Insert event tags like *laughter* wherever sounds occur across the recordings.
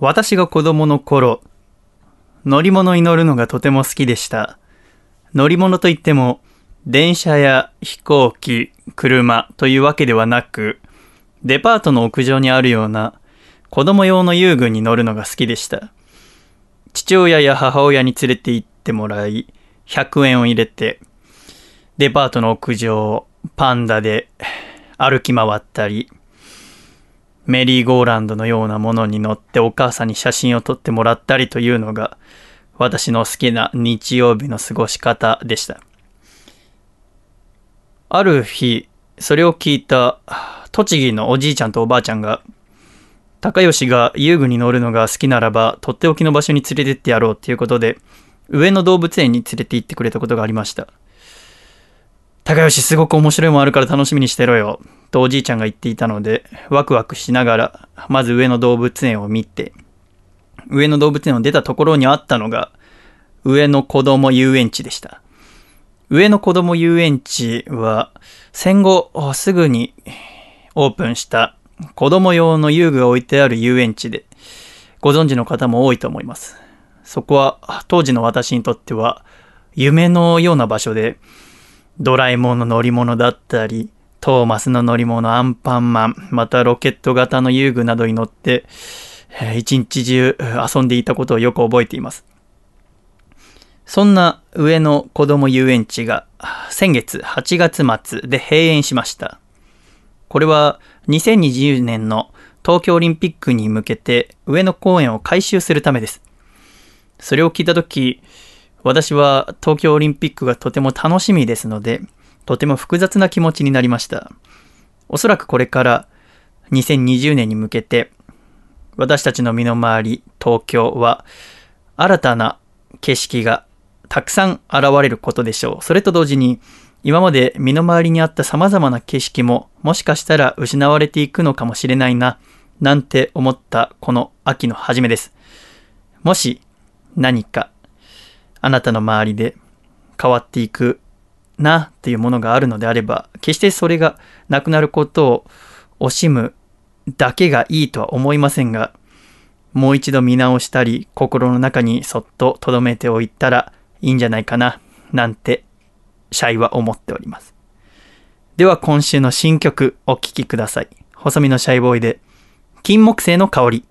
私が子供の頃、乗り物に乗るのがとても好きでした。乗り物といっても、電車や飛行機、車というわけではなく、デパートの屋上にあるような子供用の遊具に乗るのが好きでした。父親や母親に連れて行ってもらい、100円を入れて、デパートの屋上をパンダで歩き回ったり、メリーゴーランドのようなものに乗ってお母さんに写真を撮ってもらったりというのが私の好きな日曜日の過ごし方でした。ある日、それを聞いた栃木のおじいちゃんとおばあちゃんが高吉が遊具に乗るのが好きならばとっておきの場所に連れてってやろうっていうことで上野動物園に連れて行ってくれたことがありました。高吉すごく面白いもあるから楽しみにしてろよ。とおじいちゃんが言っていたので、ワクワクしながら、まず上野動物園を見て、上野動物園を出たところにあったのが、上野子供遊園地でした。上野子供遊園地は、戦後すぐにオープンした子供用の遊具が置いてある遊園地で、ご存知の方も多いと思います。そこは当時の私にとっては夢のような場所で、ドラえもんの乗り物だったり、トーマスの乗り物アンパンマン、またロケット型の遊具などに乗って、えー一日中遊んでいたことをよく覚えています。そんな上野子供遊園地が先月8月末で閉園しました。これは2020年の東京オリンピックに向けて上野公園を改修するためです。それを聞いたとき、私は東京オリンピックがとても楽しみですので、とても複雑な気持ちになりました。おそらくこれから2020年に向けて、私たちの身の回り、東京は新たな景色がたくさん現れることでしょう。それと同時に、今まで身の回りにあった様々な景色ももしかしたら失われていくのかもしれないな、なんて思ったこの秋の初めです。もし何かあなたの周りで変わっていくなっていうものがあるのであれば、決してそれがなくなることを惜しむだけがいいとは思いませんが、もう一度見直したり、心の中にそっと留めておいたらいいんじゃないかな、なんて、シャイは思っております。では今週の新曲お聴きください。細身のシャイボーイで、金木犀の香り。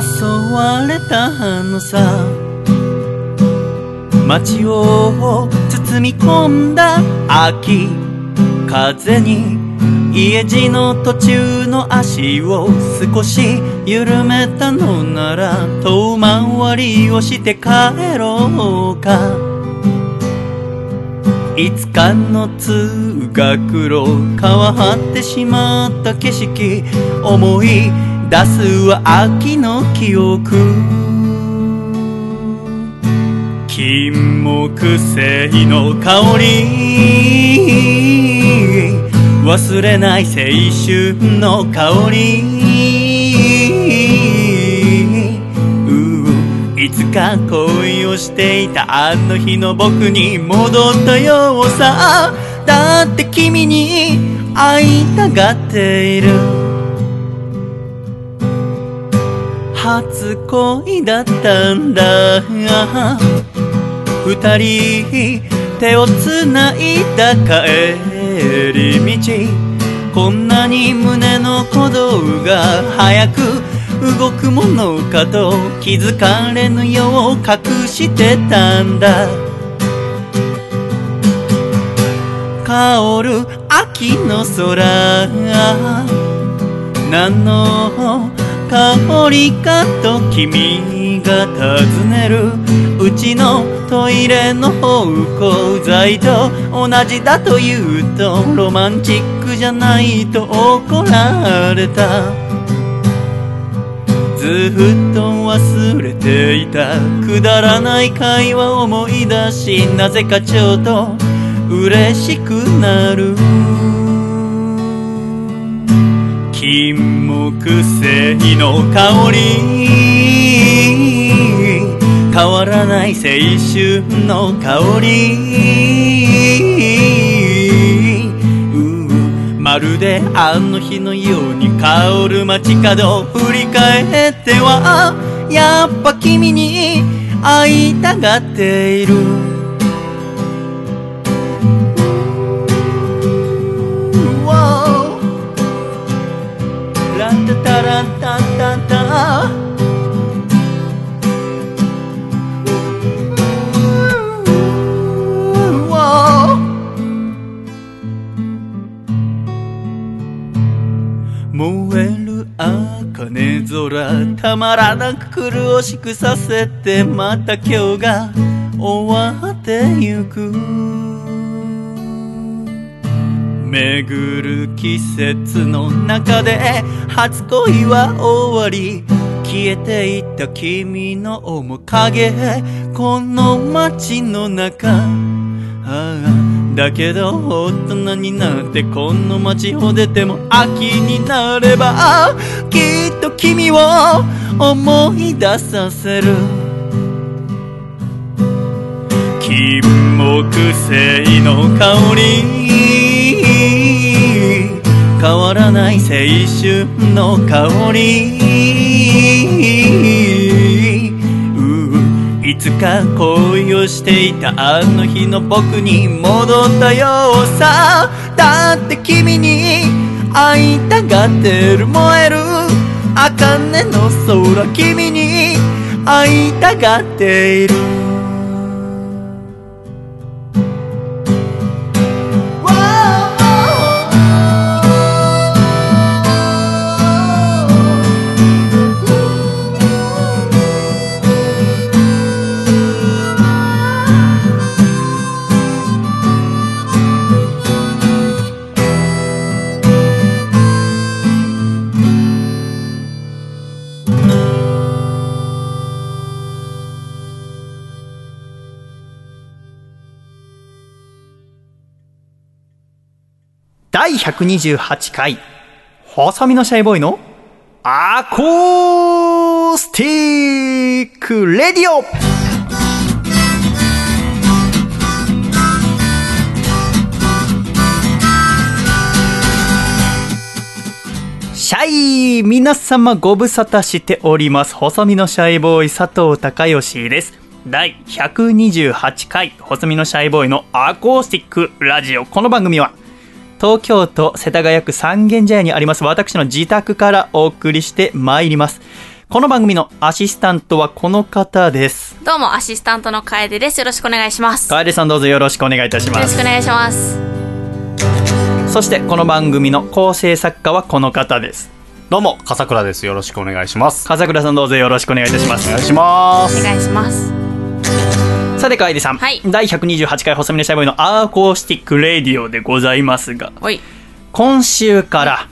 誘われたのさ街を包み込んだ秋風に家路の途中の足を少し緩めたのなら遠回りをして帰ろうか。いつかの通学路変わってしまった景色思い出すは秋の記憶。金木犀の香り。忘れない青春の香り。ういつか恋をしていたあの日の僕に戻ったようさ。だって君に会いたがっている。初恋だったんだ二人手をつないだ帰り道こんなに胸の鼓動が早く動くものかと気づかれぬよう隠してたんだ香る秋の空何の香りかと君が尋ねる。うちのトイレの芳香剤と同じだと言うとロマンチックじゃないと怒られた。ずっと忘れていた。くだらない会話を思い出しなぜかちょっと嬉しくなる。金木犀の香り。変わらない青春の香り。まるであの日のように香る街角。振り返ってはやっぱ君に会いたがっている。空たまらなく苦しくさせてまた今日が終わってゆく。巡る季節の中で初恋は終わり。消えていった君の面影。この街の中。ああ。だけど大人になってこの街を出ても秋になればきっと君を思い出させる。金木犀の香り。変わらない青春の香り。つか恋をしていたあの日の僕に戻ったようさ。だって君に会いたがってる燃える。茜の空君に会いたがっている。128回、細身のシャイボーイの acoustic radio シャイ皆様ご無沙汰しております。細身のシャイボーイ佐藤孝義です。第128回、細身のシャイボーイのアコースティックラジオ。この番組は、東京都世田谷区三軒茶屋にあります私の自宅からお送りしてまいります。この番組のアシスタントはこの方です。どうも、アシスタントの楓です。よろしくお願いします。よ楓さんどうぞよろしくお願いいたしますろしくお。願いします。そしてこの番組の構成作家はこの方です。どうも、笠倉です。よろしくお願いします。笠倉さんどうぞよろしくお願いいたします。お願いします。お願いします。さて楓さん、はい第128回細身のシャイボーイの acoustic radio でございますが、おい。今週から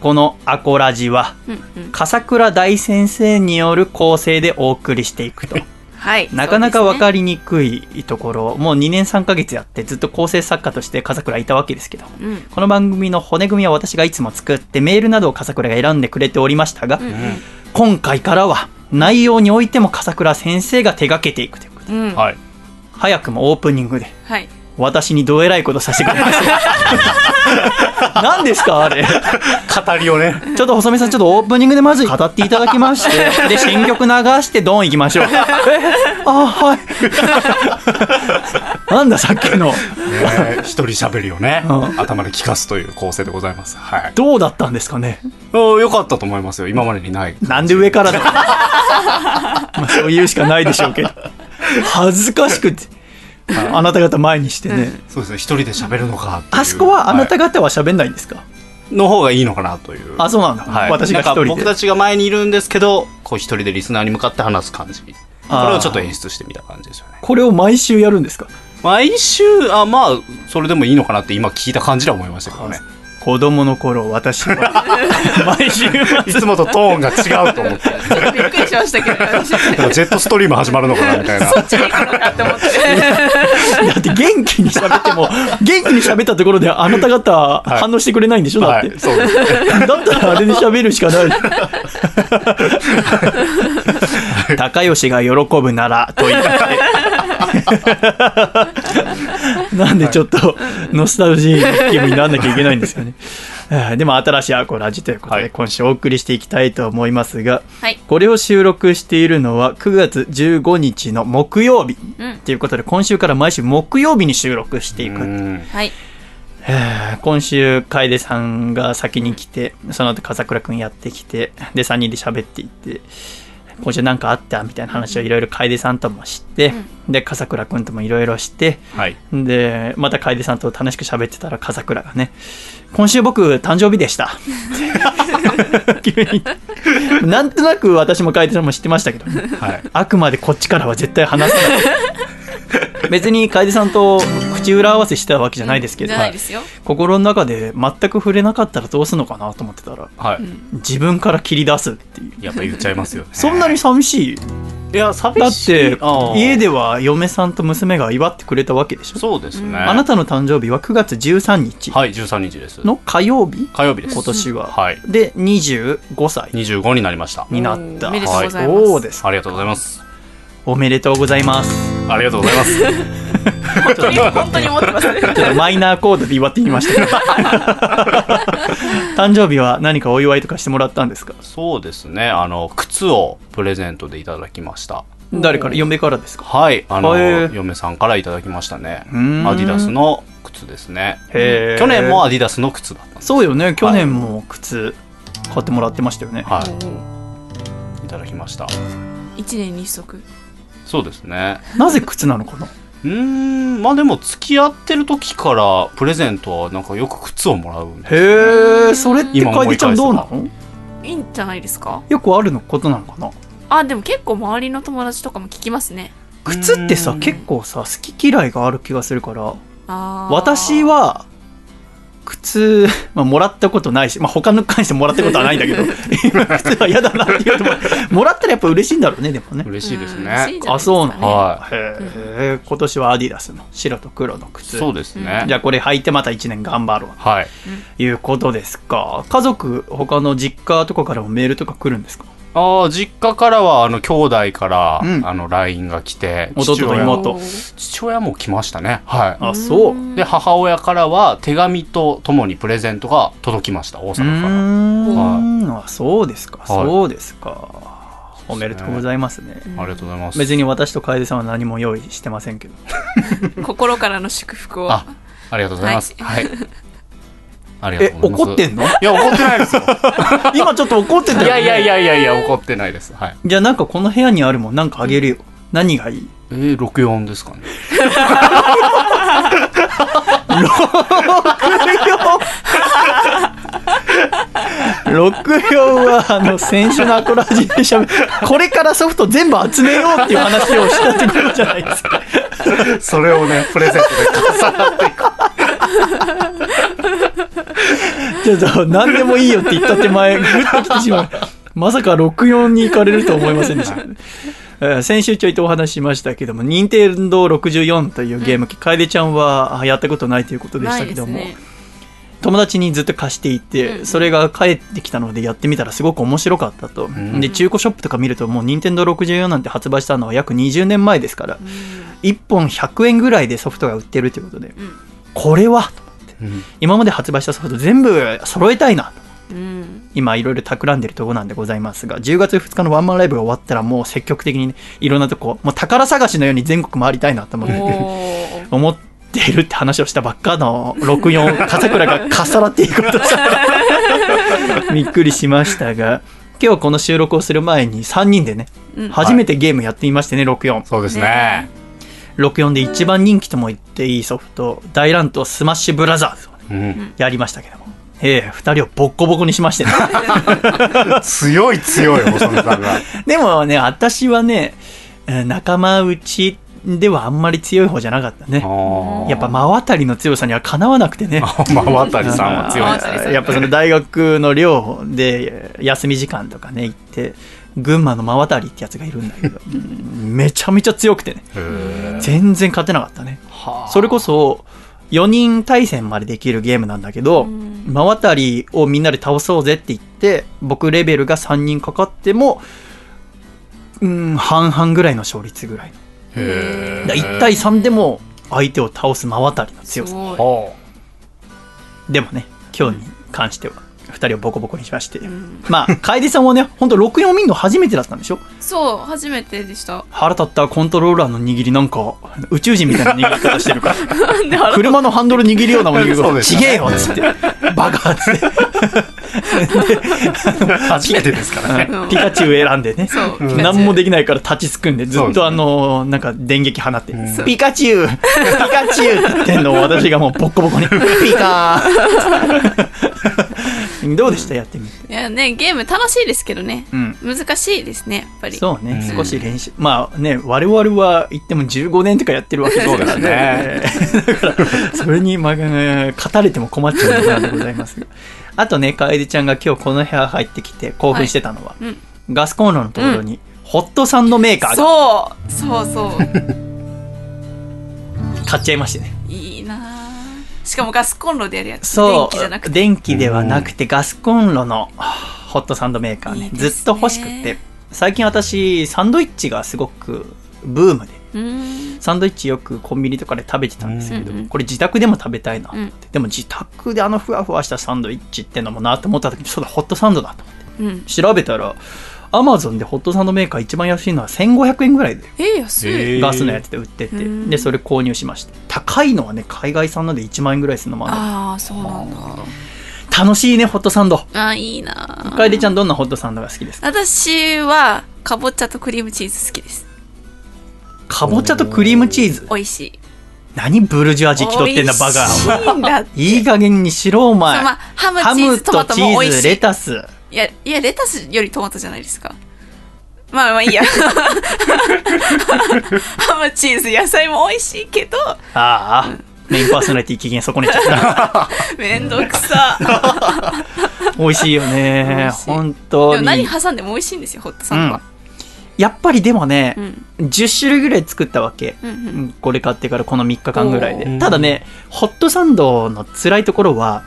このアコラジはうんうん。笠倉大先生による構成でお送りしていくと。*laughs* はい。なかなか分る。かりにくいところ、もう2年3ヶ月やってずっと構成作家として笠倉いたわけですけど、うん。この番組の骨組みは私がいつも作ってメールなどを笠倉が選んでくれておりましたが、うん今回からは内容においても笠倉先生が手掛けていくということで、うん。うん。はい。早くもオープニングではい。私にどえらいことさせてくれました。*laughs* 何ですかあれ。語りをね。ちょっと細見さん、ちょっとオープニングでまず語っていただきまして、で、新曲流してドン行きましょう。え *laughs* あ、はい。*laughs* なんださっきの。ね一人喋りをね、うん頭で聞かすという構成でございます。はい。どうだったんですかね？およかったと思いますよ。今までにない。なんで上からだまあそう言うしかないでしょうけど。恥ずかしくて。あなた方前にしてね。そうですね。一人で喋るのかあそこはあなたい方は喋んないんですか、の方がいいのかなという。あ、そうなんだ。はい。私が一人で。僕たちが前にいるんですけど、こう一人でリスナーに向かって話す感じ。これをちょっと演出してみた感じですよね。これを毎週やるんですか？毎週、あ、まあ、それでもいいのかなって今聞いた感じでは思いましたけどね。子供の頃私は *laughs* 毎週いつもとトーンが違うと思って。びっくりしましたけど、ジェットストリーム始まるのかなみたいな。そっちに行くのかって思って。だって元気に喋っても元気に喋ったところであなた方い反応してくれないんでしょだって、はい。だったらあれで喋るしかない。*laughs* *laughs* 高吉が喜ぶならと言って。*laughs* なんでちょっとノスタルジーな気分にならなきゃいけないんですよね。えーでも新しいアコラジということで、はい今週お送りしていきたいと思いますが、はい。これを収録しているのは9月15日の木曜日うん。ということで今週から毎週木曜日に収録していくうんはい。えー今週楓さんが先に来てその後笠倉くんやってきてで3人で喋っていって今週なんかあったみたいな話をいろいろ楓さんともして、で笠倉くんともいろいろしてはい。でまた楓さんと楽しく喋ってたら笠倉がね「今週僕誕生日でした」*laughs* 急に。なんとなく私も楓さんも知ってましたけどね。はい。あくまでこっちからは絶対話さない別に楓さんと口裏合わせしてたわけじゃないですけじど。心の中で全く触れなかったらどうするのかなと思ってたらはい。自分から切り出すっていうやっぱ言っちゃいますよね。そんなに寂しい？いや、寂だっしい。てあー家では嫁さんと娘が祝ってくれたわけでしょ？そうですね。あなたの誕生日は9月13日はい、13日です。の火曜日？火曜日です。今年は、はい。で25歳25になりました。になったおめでとうございますそうですありがとうございます。おめでとうございますありがとうございます。*laughs* 本当に、本当に思ってますね。ちょっとマイナーコードで祝ってみましたけど *laughs* 誕生日は何かお祝いとかしてもらったんですか？そうですね。あの、靴をプレゼントでいただきました。誰から？嫁からですか？はい。あの、へー嫁さんからいただきましたね。アディダスの靴ですね。去年もアディダスの靴だった。そうよね去年も靴買ってもらってましたよね、はい。いただきました。一年に一足。そうですね。なぜ靴なのかな？うーん、まあでも付き合ってる時からプレゼントはなんかよく靴をもらうんで。へえそれって楓ちゃんどうなの？いいんじゃないですか？よくあるの？ことなのかな？あ、でも結構周りの友達とかも聞きますね。靴ってさうん。結構さ好き嫌いがある気がするから私、は靴、まあ、もらったことないし、まあ、他の関してもらったことはないんだけど今 *laughs* 靴は嫌だなって言うとももらったらやっぱ嬉しいんだろうねでもね。嬉しいですね。あそうなの、はへえ今年はアディダスの白と黒の靴。そうですね。じゃあこれ履いてまた1年頑張ろうはい。ということですか。家族他の実家とかからもメールとか来るんですか？ああ、実家からは、あの、兄弟から、うんあの、LINE が来て、弟と父親妹父親も来ましたね。はあそうい。で、母親からは、手紙とともにプレゼントが届きました、大う阪から。ーん、あそうですか、いそうですかおめでとうございますねありがとうございます。別に私と楓さんは何も用意してませんけど *laughs* 心からの祝福を。あ、ありがとうございます。ははい。ありがえとうございます。怒ってんの？いや、怒ってないですよ。*laughs* 今ちょっと怒ってたよ、ね、いやいやいやいやいや、怒ってないです。はい。じゃあなんかこの部屋にあるもんなんかあげるよ何がいい？えー、64ですかね。64はあの先週のアコラジでしゃべこれからソフト全部集めようっていう話をしたところじゃないですか *laughs* それをね、プレゼントで重なっていく。ちょっと何でもいいよって言った手前グッときてしまう。まさか64に行かれるとは思いませんでした、*laughs* えー先週ちょいとお話ししましたけども任天堂64というゲーム機、楓ちゃんはあやったことないということでしたけども、ね。友達にずっと貸していて、うんそれが帰ってきたのでやってみたらすごく面白かったと、ん。で中古ショップとか見るともう任天堂64なんて発売したのは約20年前ですから、1本100円ぐらいでソフトが売ってるということで、んこれは？とうん。今まで発売したソフト全部揃えたいな。とうん。今いろいろ企んでるとこなんでございますが10月2日のワンマンライブが終わったらもう積極的にねいろんなとこもう宝探しのように全国回りたいなと思って *laughs* 思っているって話をしたばっかの64 *laughs* 笠倉がかっさらっていくこと *laughs* びっくりしましたが今日この収録をする前に3人でねうん。初めてゲームやってみましてね6464そうですねね。で一番人気とも言っていいソフト大乱闘スマッシュブラザーズをねうん。やりましたけどもええ2人をボッコボコにしましてね *laughs* 強い強い、細野さんが。*laughs* でもね私はねえー仲間内ではあんまり強い方じゃなかったねやっぱ真渡りの強さにはかなわなくてね真渡りさんは強いです真渡りさんやっぱその大学の寮で休み時間とかね行って群馬の真渡りってやつがいるんだけど。うん。めちゃめちゃ強くてね。全然勝てなかったね。はあ。それこそ4人対戦までできるゲームなんだけど、うん。真渡りをみんなで倒そうぜって言って僕レベルが3人かかってもうん半々ぐらいの勝率ぐらいの。へだ1対3でも相手を倒す真渡りの強さ。でもね今日に関しては2人をボコボコにしまして、うん。まあ楓さんはね本当64見るの初めてだったんでしょ？そう、初めてでした。腹立った。コントローラーの握りなんか宇宙人みたいな握り方してるから。*laughs* 車のハンドル握るような握り方。ちげえよっつって。バカっつって。*laughs* 初めてですからね。うんピカチュウ選んでね。何もできないから立ちすくんでずっとあのなんか電撃放ってうん。ピカチュウピカチュウって言ってんのを私がもうボッコボコに *laughs* ピカーどうでした？やってみていやね、ゲーム楽しいですけどね。うん難しいですね、やっぱり。そうね、うん少し練習。まあね、我々は言っても15年とかやってるわけですからね。だから、それに、まあ、勝たれても困っちゃうのでございますが。あとね、楓ちゃんが今日この部屋入ってきて興奮してたのは、うん。ガスコンロのところに、ホットサンドメーカーがそうそうそう。*laughs* 買っちゃいましてね。しかもガスコンロでやるやつ。そう。電気じゃなくて。電気ではなくて、ガスコンロのホットサンドメーカーね。いいねずっと欲しくて。最近私、サンドイッチがすごくブームで。サンドイッチよくコンビニとかで食べてたんですけど、うんうんこれ自宅でも食べたいなと思って、でも自宅であのふわふわしたサンドイッチってのもなと思った時にそうだホットサンドだと思ってうん。調べたらアマゾンでホットサンドメーカー一番安いのは1500円ぐらいで。えー、安い。えー。ガスのやつで売ってて、うん。でそれ購入しました高いのはね海外産ので1万円ぐらいするのもある。ああ、そうなんだ。楽しいねホットサンド。あーいいなぁ楓ちゃんどんなホットサンドが好きですか？私は、かぼちゃとクリームチーズ好きです。かぼちゃとクリームチーズ？美味しい。何ブルジョアジ気取ってんだバカ。い。いい加減にしろお前、まあ、ハム、ハチーズ、トムとチマトも美ーズレ味しい。タスいや、いや、レタスよりトマトじゃないですか。まあまあいいや。ハム、チーズ、野菜も美味しいけど、ああ、メインパーソナリティ機嫌損ねちゃった。めんどくさ。美味しいよね本で当に。も何挟んでも美味しいんですよ、ホットサンドは。やっぱりでもねう、ん。10種類ぐらい作ったわけ。うん。う。うんんこれ買ってからこの3日間ぐらいで。ただね、ホットサンドの辛いところは、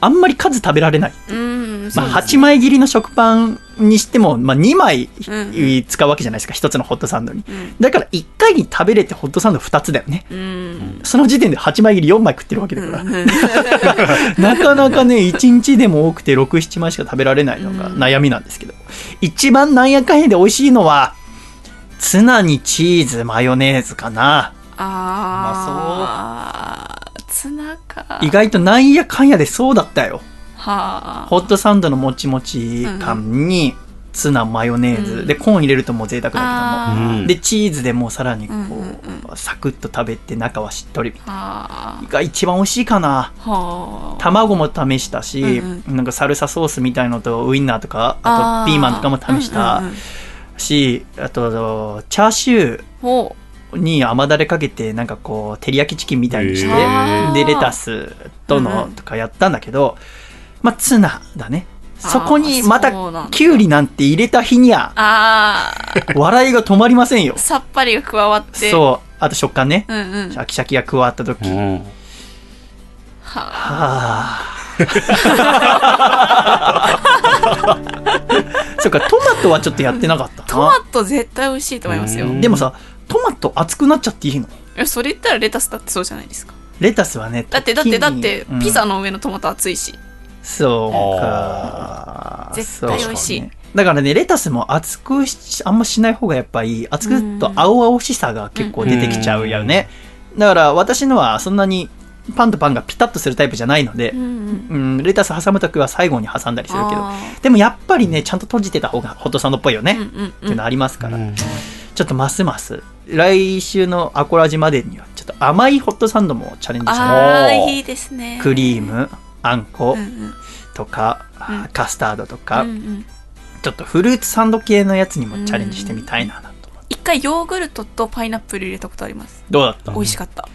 あんまり数食べられない。うん。まあ、そうです8枚切りの食パンにしても、まあ、2枚うん使うわけじゃないですか、1つのホットサンドに。うん。だから1回に食べれてホットサンド2つだよね。うん。その時点で8枚切り4枚食ってるわけだから。うん *laughs* なかなかね、1日でも多くて6、7枚しか食べられないのが悩みなんですけど、一番なんやかんやで美味しいのは、ツナにチーズ、マヨネーズかな。あー、ツナか。意外となんやかんやでそうだったよ。はあ。ホットサンドのもちもち感に、ツナ、マヨネーズ、うんで、コーン入れるともう贅沢だけども。で、チーズでもうさらにこう、うんうんサクッと食べて中はしっとり。はが一番美味しいかな。あ。はあ。卵も試したし、うんなんかサルサソースみたいのとウインナーとかあとピーマンとかも試したうんうんうんしあとチャーシュほーに甘だれかけてなんかこう照り焼きチキンみたいにしてでレタスとうんのうんとかやったんだけどまあツナだねそこにまたそうなんだキュウリなんて入れた日にはあ笑いが止まりませんよー、さっぱりが加わって。そうあと食感ねう。うんうん。シャキシャキが加わった時うんははあ。*laughs* そっか、トマトはちょっとやってなかったな。トマト絶対美味しいと思いますよ。でもさ、トマト熱くなっちゃっていいの？や、それ言ったらレタスだってそうじゃないですか。レタスはね、だって、だって、だってうん、ピザの上のトマト熱いし。そうか。絶対美味しいそうねだからね、レタスも熱くし、あんましない方がやっぱいい。熱くると青々しさが結構出てきちゃうよね。だから私のはそんなにパンとパンがピタッとするタイプじゃないのでう、んうん。うん、レタス挟むときは最後に挟んだりするけど。あでもやっぱりね、ちゃんと閉じてた方がホットサンドっぽいよね。ーうんうんっていうのありますから、うんちょっとますます来週のアコラジまでにはちょっと甘いホットサンドもチャレンジしてみあいいですね。クリームあんこうんうん。とか、うん。カスタードとか、うんうん。ちょっとフルーツサンド系のやつにもチャレンジしてみたいなと思って、一回ヨーグルトとパイナップル入れたことあります。どうだった？美味しかった。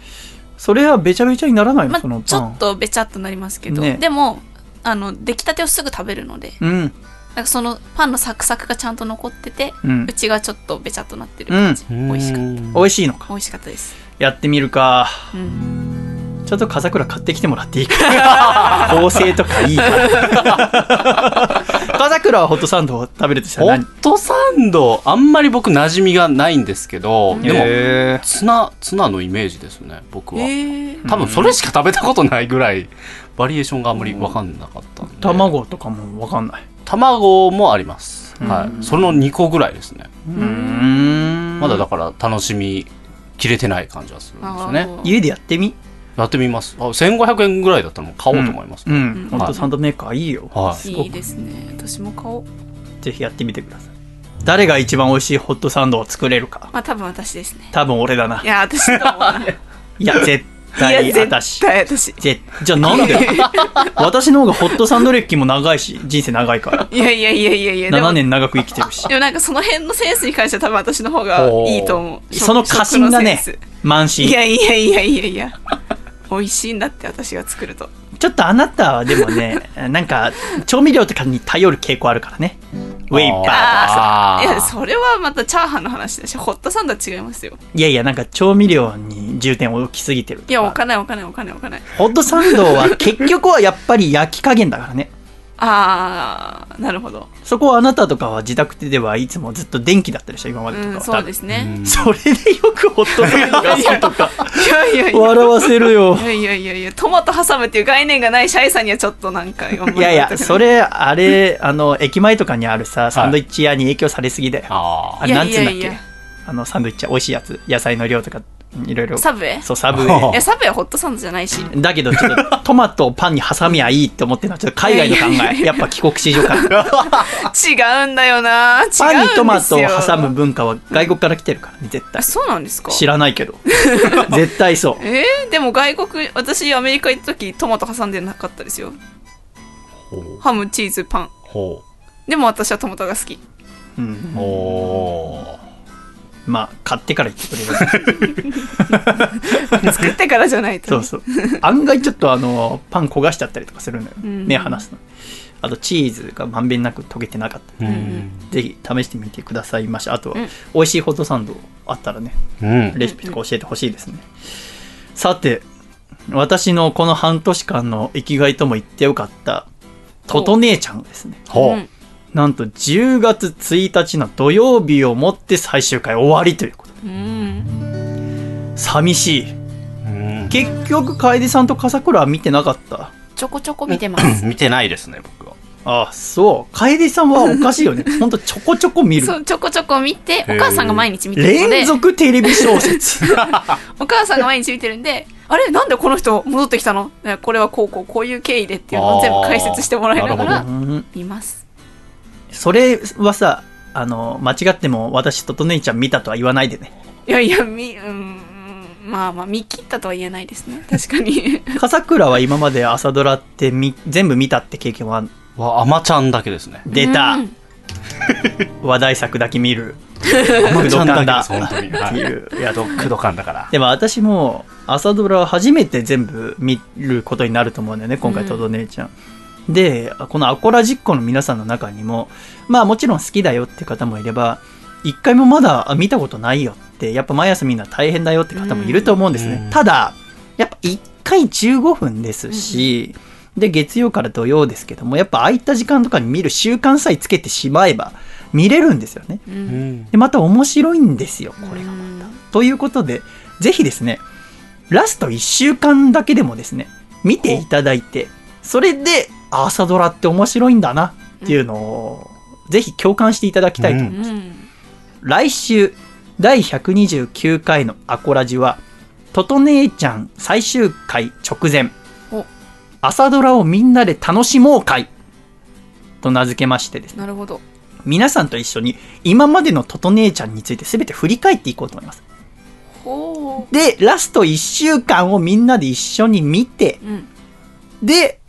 それはべちゃべちゃにならないの、まあそのちょっとべちゃっとなりますけど、ね。でもあの出来たてをすぐ食べるので。うんなんかそのパンのサクサクがちゃんと残ってて、ううんちがちょっとべちゃっとなってる感じ、美味しかった。美味しいのか。美味しかったです、やってみるか。うん、ちょっと笠倉買ってきてもらっていいか。*laughs* 構成とかいいか。ら *laughs* 笠倉はホットサンドを食べるとしたホら何？ットサンドあんまり僕馴染みがないんですけどでもへツナツナのイメージですね僕は。えー、多分それしか食べたことないぐらいバリエーションがあんまり分かんなかった卵とかも分かんない卵もあります、はうん。い、その2個ぐらいですね。まだだから楽しみきれてない感じはするんですよね。家でやってみ？やってみます。あ1500円ぐらいだったらもう買おうと思います、うん、うんホットサンドメーカーいいよ、はい。すごく。いいですね。私も買おう。ぜひやってみてください。誰が一番美味しいホットサンドを作れるか。まあ多分私ですね。多分俺だな。いや私 *laughs* いや絶対絶私対私。ぜじゃあなんで？*laughs* 私の方がホットサンド歴も長いし人生長いから。いやいやいやいやいやでも7年長く生きてるし。でもなんかその辺のセンスに関しては多分私の方がいいと思う。その過信がね。満身ス。いやいやいやいやいや。美味しいんだって私が作るとちょっとあなたはでもね *laughs* なんか調味料とかに頼る傾向あるからね。ウェイパーとか。さいやそれはまたチャーハンの話だしホットサンドは違いますよ。いやいやなんか調味料に重点を置きすぎてるいや置か。ない置かない置かない置かないホットサンドは結局はやっぱり焼き加減だからねああなるほど。そこはあなたとかは自宅ではいつもずっと電気だったでしょ今までとかは、うんそうですね。それでよくホットドがそうとかいやいやいや。笑わせるよ。いやいやいやいやトマト挟むっていう概念がないシャイさんにはちょっとなんかいやいやそれあれあの駅前とかにあるさサンドイッチ屋に影響されすぎだよ、ああれなんつうんだっけ？いやいやいや。あのサンドイッチ屋美味しいやつ野菜の量とかいろいろサブウェイ？そうサブウェイ。*laughs* いやサブウェイはホットサンドじゃないし。だけどちょっとトマトをパンに挟みゃいいって思ってるのはちょっと海外の考え。*laughs* やっぱ帰国子女から *laughs* 違うんだよな。違うんですよパンにトマトを挟む文化は外国から来てるからね絶対。あそうなんですか？知らないけど。絶対そう。えー、でも外国私アメリカ行った時トマト挟んでなかったですよ。ハムチーズパン。ほでも私はトマトが好き。うん。う。おまあ買ってから言ってくれる。作ってからじゃないとね、そうそう。案外ちょっとあのパン焦がしちゃったりとかするのよ、うん。目離すの。あとチーズがまんべんなく溶けてなかった。ううん。んぜひ試してみてくださいまし。あとは、うん。美味しいホットサンドあったらねうん。レシピとか教えてほしいですね、さて私のこの半年間の生きがいとも言ってよかったとと姉ちゃんですね。ほうんなんと10月1日の土曜日をもって最終回終わりということ。うん。寂しい。うん。結局楓さんと笠倉は見てなかった。ちょこちょこ見てます。*coughs* 見てないですね僕は。あそう。楓さんはおかしいよね。*laughs* ほんとちょこちょこ見る。そうちょこちょこ見てー。お母さんが毎日見てるので。連続テレビ小説。*laughs* *laughs* お母さんが毎日見てるんであれなんでこの人戻ってきたの？これはこうこうこういう経緯でっていうのを全部解説してもらいながあらうん。見ますそれはさあの間違っても私とと姉ちゃん見たとは言わないでね。いやいやみうんまあまあ見切ったとは言えないですね。*laughs* 確かに。笠倉は今まで朝ドラってみ全部見たって経験は？はアマちゃんだけですね。出た、うん。話題作だけ見る。アマちゃんだってはい。いうやつ駆動感だから。でも私も朝ドラ初めて全部見ることになると思うんだよね今回うん。とど姉ちゃん、でこのアコラジッコの皆さんの中にもまあもちろん好きだよって方もいれば一回もまだあ見たことないよってやっぱ毎朝みんな大変だよって方もいると思うんですね、うんただやっぱ1回15分ですし、で月曜から土曜ですけどもやっぱ空いた時間とかに見る習慣さえつけてしまえば見れるんですよね。ううん。んでまた面白いんですよこれがまた。ということでぜひですねラスト1週間だけでもですね見ていただいてそれであ朝ドラって面白いんだなっていうのを、ぜひ共感していただきたいと思います、うん。来週第129回のアコラジはとと姉ちゃん最終回直前。お。朝ドラをみんなで楽しもう会。と名付けましてですね。なるほど。皆さんと一緒に今までのとと姉ちゃんについて全て振り返っていこうと思います。ほでラスト1週間をみんなで一緒に見てううん。で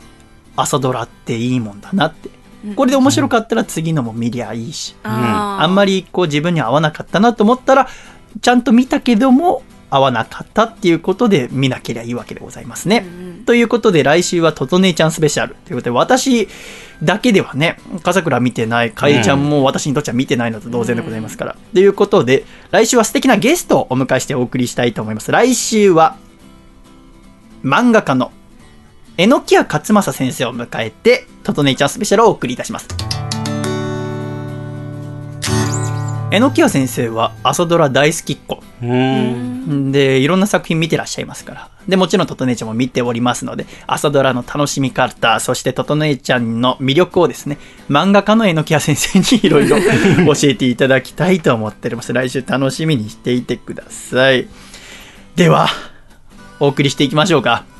朝ドラっていいもんだなって。これで面白かったら次のも見りゃいいし、あー。あんまりこう自分に合わなかったなと思ったら、ちゃんと見たけども合わなかったっていうことで見なければいいわけでございますね。うんということで来週はとと姉ちゃんスペシャル。ということで私だけではね、笠倉見てない、かえちゃんも私にとっては見てないのと同然でございますから。ということで来週は素敵なゲストをお迎えしてお送りしたいと思います。来週は漫画家の榎谷勝正先生を迎えて、とと姉ちゃんスペシャルをお送りいたします。榎谷先生は朝ドラ大好きっ子。で、いろんな作品見てらっしゃいますから。で、もちろん、とと姉ちゃんも見ておりますので、朝ドラの楽しみ方、そしてとと姉ちゃんの魅力をですね、漫画家の榎谷先生にいろいろ *laughs* 教えていただきたいと思っております。来週楽しみにしていてください。では、お送りしていきましょうか。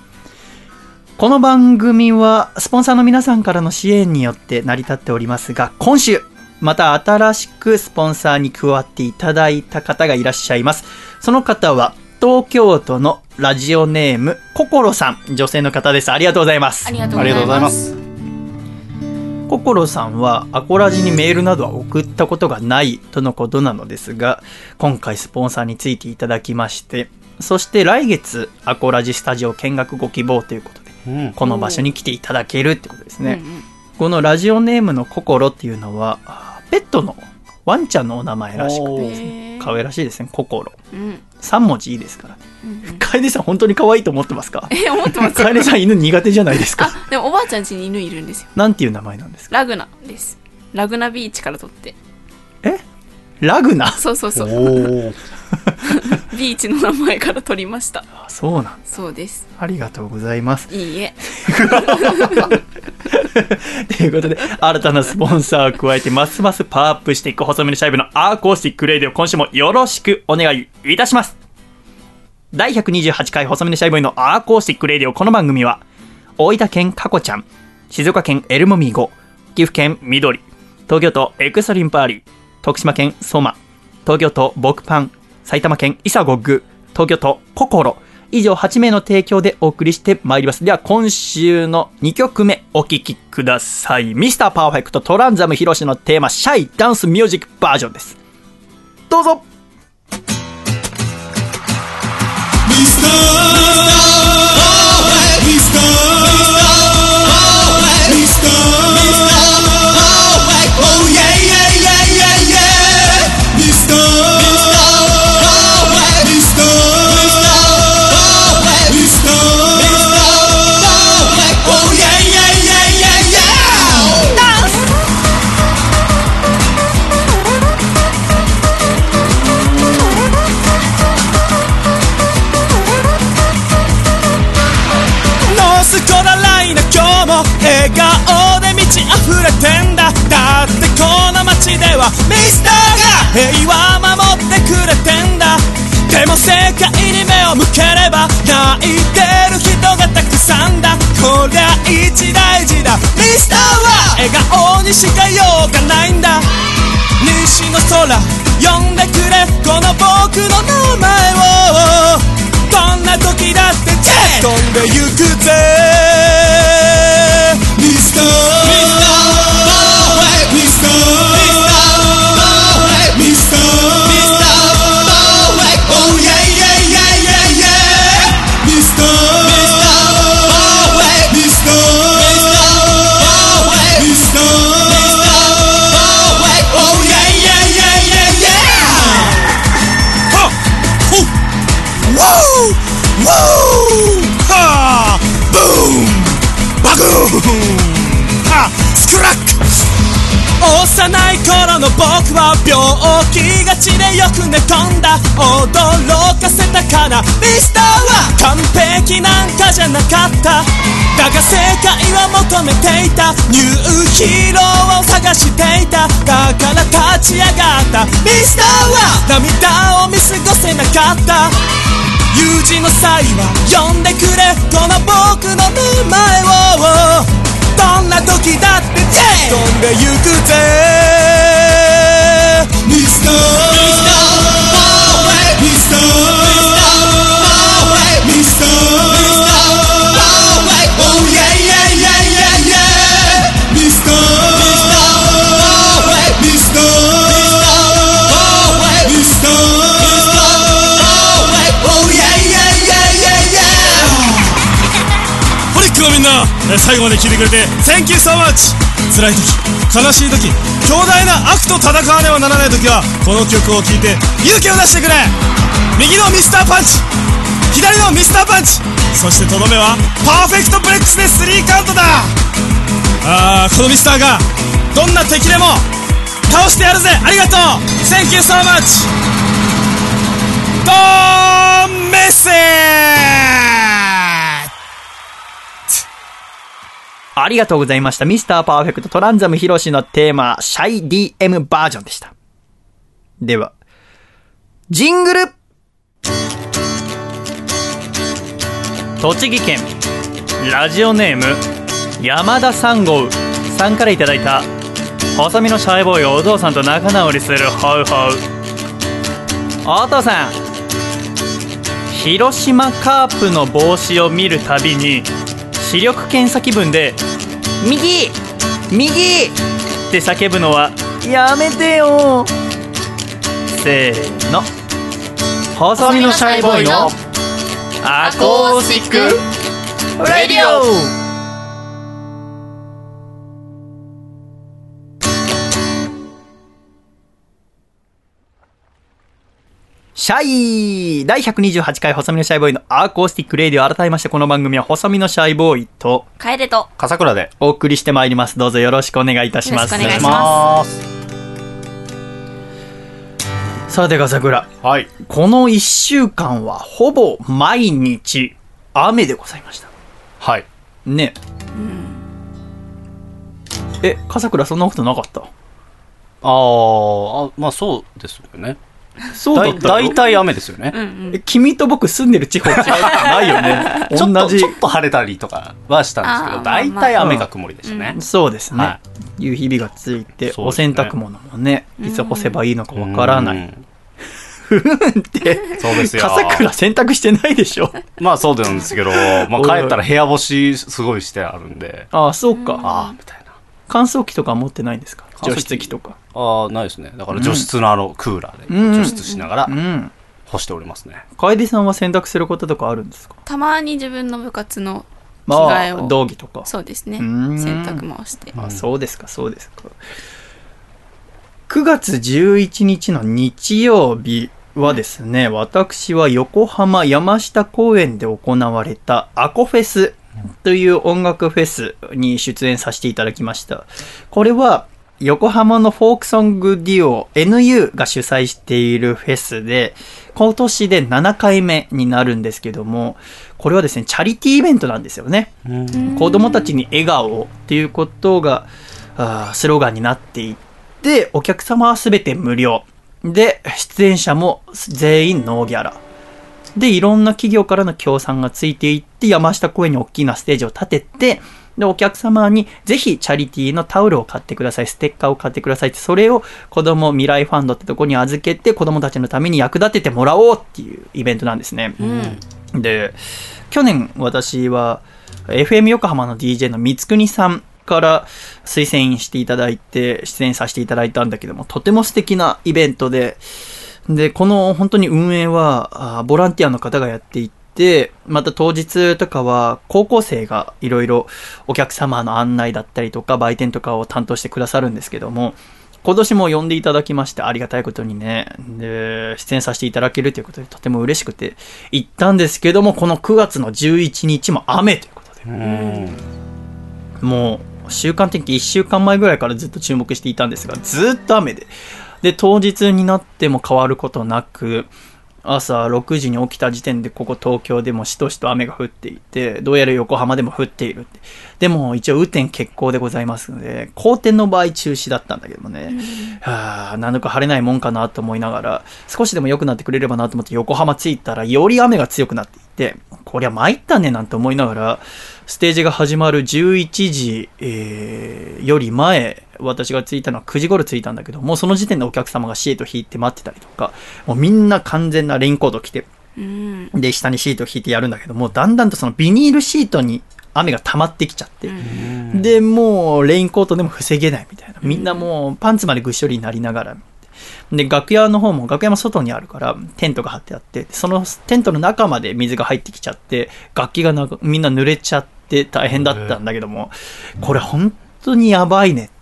この番組は、スポンサーの皆さんからの支援によって成り立っておりますが、今週、また新しくスポンサーに加わっていただいた方がいらっしゃいます。その方は、東京都のラジオネーム、ココロさん、女性の方です。ありがとうございますあ。りがとうございまますす。ココロさんはアコラジにメールなどは送ったことがないとのことなのですが、今回スポンサーについていただきまして、そして来月アコラジスタジオ見学ご希望ということで、うん。この場所に来ていただけるってことですね。うんうん。このラジオネームのココロっていうのは、あペットのワンちゃんのお名前らしくてですね、可愛らしいですね、ココロ。うん。3文字いいですから。ね。うんうん。楓さん本当に可愛いと思ってますか？え思ってます。楓さん犬苦手じゃないですか？あでもおばあちゃん家に犬いるんですよ。なんていう名前なんですか？ラグナです。ラグナビーチから取って。え？ラグナ？そうそうそう。*laughs* ビーチの名前から取りました。あそうなんそうです。ありがとうございます。いいえ。*laughs* ということで、新たなスポンサーを加えて、ますますパワーアップしていく細身のシャイボーイの acoustic radio、今週もよろしくお願いいたします。第128回細身のシャイボーイの acoustic radio、この番組は、大分県かこちゃん、静岡県エルモミーゴ、岐阜県緑、東京都エクストリンパーリー、徳島県ソマ、東京都ボクパン、埼玉県イサゴッグ、東京都ココロ、以上8名の提供でお送りしてまいります。では今週の2曲目お聴きください。ミスターパーフェクトトランザムヒロシのテーマ、シャイダンスミュージックバージョンです。どうぞノーはミスターが平和守ってくれてんだ。でも世界に目を向ければ泣いてる人がたくさんだ。こりゃ一大事だ。ミスターは笑顔にしかようがないんだ。西の空呼んでくれこの僕の名前を。どんな時だって飛んでゆくぜ。ミスター。ミスター。ミスター幼い頃の僕は病気がちでよく寝飛んだ。驚かせたかなミスターは完璧なんかじゃなかった。だが世界は求めていた。ニューヒーローを探していた。だから立ち上がった。ミスターは涙を見過ごせなかった。有事の際は呼んでくれ。この僕の名前を。どんな時だって飛んでゆくぜミスターミスターミスター最後まで聞いてくれて Thank you so much! 辛い時悲しい時強大な悪と戦わねばならない時はこの曲を聴いて勇気を出してくれ!右のミスターパンチ左のミスターパンチそしてとどめはパーフェクトブレックスで3カウントだ!あーこのミスターがどんな敵でも倒してやるぜ!ありがとう! Thank you so much! ドーンメッセージありがとうございました。ミスターパーフェクトトランザムヒロシのテーマ、シャイ DM バージョンでした。では、ジングル栃木県、ラジオネーム、山田三号さんからいただいた、細身のシャイボーイをお父さんと仲直りするホウホウ。お父さん、広島カープの帽子を見るたびに、視力検査気分で「右！右!」って叫ぶのはやめてよ。せーの。細身のシャイボーイのアコースティックラディオシャイ第128回細身のシャイボーイの acoustic radio 改めましてこの番組は細身のシャイボーイと楓と。笠倉でお送りしてまいります。どうぞよろしくお願いいたします。よろしくお願いしまますさて、笠倉。はいこの一週間はほぼ毎日雨でございました。はいね。え、笠倉そんなことなかった？あーあまあそうですよねそうだった大体雨ですよね、うんうん。え君と僕住んでる地方違うないよね。*laughs* ちょっ同じとちょ。っと晴れたりとかはしたんですけど大体雨か曇りでしたね、そうですね。は夕日日がついて、ね洗濯物もね、いつ干せばいいのかわからない。うんふふんって、そうですよ笠倉洗濯してないでしょ。*laughs* まあそうなんですけど、まあ、帰ったら部屋干しすごいしてあるんで、ああ、そうか。ああみたいな乾燥機とか持ってないんですか？除湿機とか。ああないですねだから除湿のあのクーラーうんで除湿しながらうん。干しておりますね、楓さんは洗濯することとかあるんですか？たまに自分の部活の着まあ、替えを。道着とか。そうですね。洗濯回して。あ、そうですか、そうですか。9月11日の日曜日はですね、私は横浜山下公園で行われたアコフェスという音楽フェスに出演させていただきました。これは横浜のフォークソングデュオ NU が主催しているフェスで、今年で7回目になるんですけども、これはですね、チャリティーイベントなんですよね。子供たちに笑顔をっていうことがスローガンになっていってお客様は全て無料。で出演者も全員ノーギャラ。でいろんな企業からの協賛がついていって山下公園に大きなステージを立ててでお客様にぜひチャリティーのタオルを買ってくださいステッカーを買ってくださいってそれを子供未来ファンドってとこに預けて子供たちのために役立ててもらおうっていうイベントなんですね。うん。で去年私は FM 横浜の DJ の光国さんから推薦していただいて出演させていただいたんだけどもとても素敵なイベントででこの本当に運営はあボランティアの方がやっていてまた当日とかは高校生がいろいろお客様の案内だったりとか売店とかを担当してくださるんですけども今年も呼んでいただきましてありがたいことにね、で、出演させていただけるということでとても嬉しくて行ったんですけども、この9月の11日も雨ということで、うん。もう週間天気1週間前ぐらいからずっと注目していたんですが、ずっと雨で。で、当日になっても変わることなく、朝6時に起きた時点でここ東京でもしとしと雨が降っていて、どうやら横浜でも降っているって。でも一応雨天決行でございますので、好天の場合中止だったんだけどもね、はあ、何度か晴れないもんかなと思いながら、少しでも良くなってくれればなと思って横浜着いたら、より雨が強くなっていて、こりゃ参ったねなんて思いながら、ステージが始まる11時、えーより前、私が着いたのは9時頃着いたんだけど、もうその時点でお客様がシート引いて待ってたりとか、もうみんな完全なレインコート着て、うん。で、下にシート引いてやるんだけども、だんだんとそのビニールシートに雨が溜まってきちゃって、で、もうレインコートでも防げないみたいな。みんなもうパンツまでぐっしょりになりながら。で、楽屋の方も、楽屋も外にあるから、テントが張ってあって、そのテントの中まで水が入ってきちゃって、楽器がみんな濡れちゃって、大変だったんだけども、これ本当にやばいねって、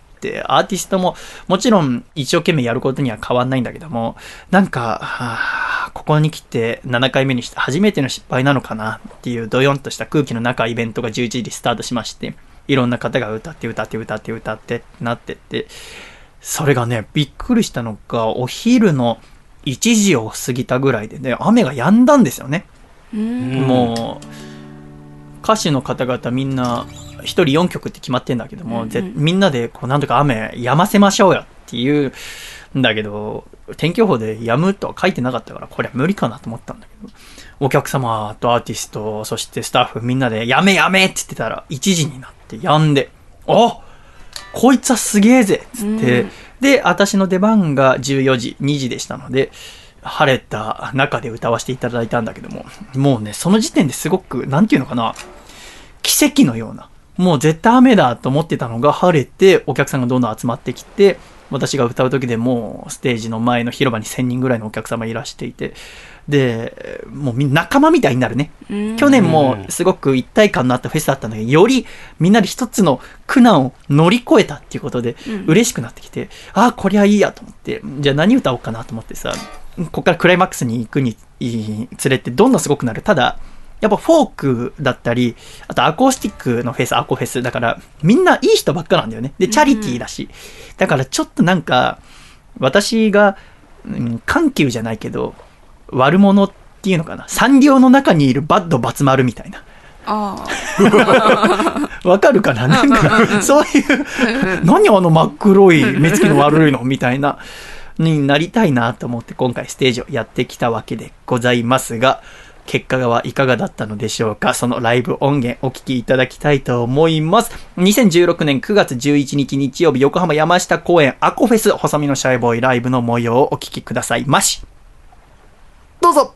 アーティストももちろん一生懸命やることには変わんないんだけども、なんか、はあここに来て7回目にして初めての失敗なのかなっていうドヨンとした空気の中イベントが11時にスタートしまして、いろんな方が歌って歌って歌って歌ってってなってって、それがね、びっくりしたのが、お昼の1時を過ぎたぐらいでね、雨が止んだんですよね。もう、歌手の方々みんな、1人4曲って決まってんだけども、ぜみんなでこうなんとか雨止ませましょうよっていうんだけど、天気予報で止むとは書いてなかったから、これは無理かなと思ったんだけど、お客様とアーティスト、そしてスタッフみんなで、やめやめって言ってたら、1時になって止んで、あこいつはすげえぜっつって、で、私の出番が14時、2時でしたので、晴れた中で歌わせていただいたんだけども、もうね、その時点ですごく、なんていうのかな、奇跡のような、もう絶対雨だと思ってたのが晴れて、お客さんがどんどん集まってきて、私が歌う時でもうステージの前の広場に1000人ぐらいのお客様いらしていて、で、もうみんな仲間みたいになるね。去年もすごく一体感のあったフェスだったんだけど、よりみんなで一つの苦難を乗り越えたっていうことで、嬉しくなってきて、ああ、こりゃいいやと思って、じゃあ何歌おうかなと思ってさ、ここからクライマックスに行くにつれてどんどんすごくなる？ただ、やっぱフォークだったり、あとアコースティックのフェス、アコフェス。だから、みんないい人ばっかなんだよね。で、チャリティーだし。だからちょっとなんか、私が、うん緩急じゃないけど、悪者っていうのかな。産業の中にいるバッドバツ丸みたいな。あ *laughs* わかるかな？なんか、そういう、何あの真っ黒い目つきの悪いのみたいな、になりたいなと思って今回ステージをやってきたわけでございますが、結果はいかがだったのでしょうか？そのライブ音源お聞きいただきたいと思います。2016年9月11日日曜日横浜山下公園アコフェス細身のシャイボーイライブの模様をお聞きくださいまし。どうぞ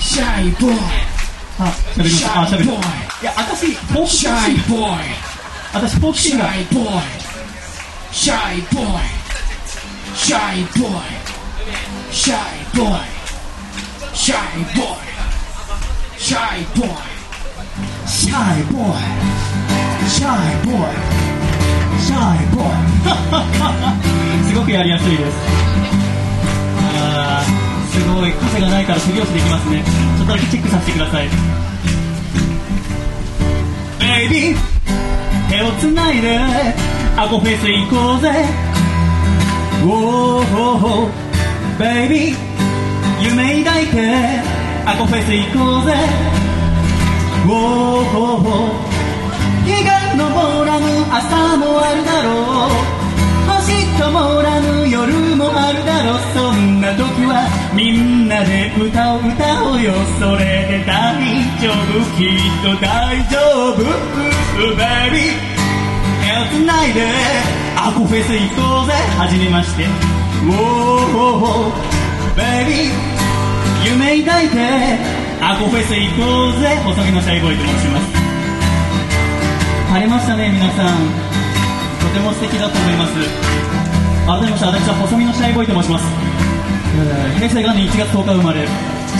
シャイボー。イあ、喋りした。あ、り。いや、私、シャイボー。イ私、フクシー。シシャイボー。イシャイボー。イシャイボー。イシャイボー。イシャイボー。イシャイボー。イシャイボー。イシャイボー。イすごくやりやすいです。あーすごい、傘がないから手拍子できますね。ちょっとだけチェックさせてください。ベイビー、手をつないで、アコフェス行こうぜ。ウォーベイビー、夢抱いて、アコフェス行こうぜ。ウォー日が昇らぬ朝もあるだろう星灯らぬ夜もあるだろうな時はみんなで歌を歌おうよそれで大丈夫。きっと大丈夫。ベイビー手をつないで。アコフェス行こうぜ。はじめまして。ウォーベビー夢抱いて。アコフェス行こうぜ。細身のシャイボーイと申します。晴れましたね皆さん。とても素敵だと思います。改めまして私は細身のシャイボーイと申します。平成元年1月10日生まれ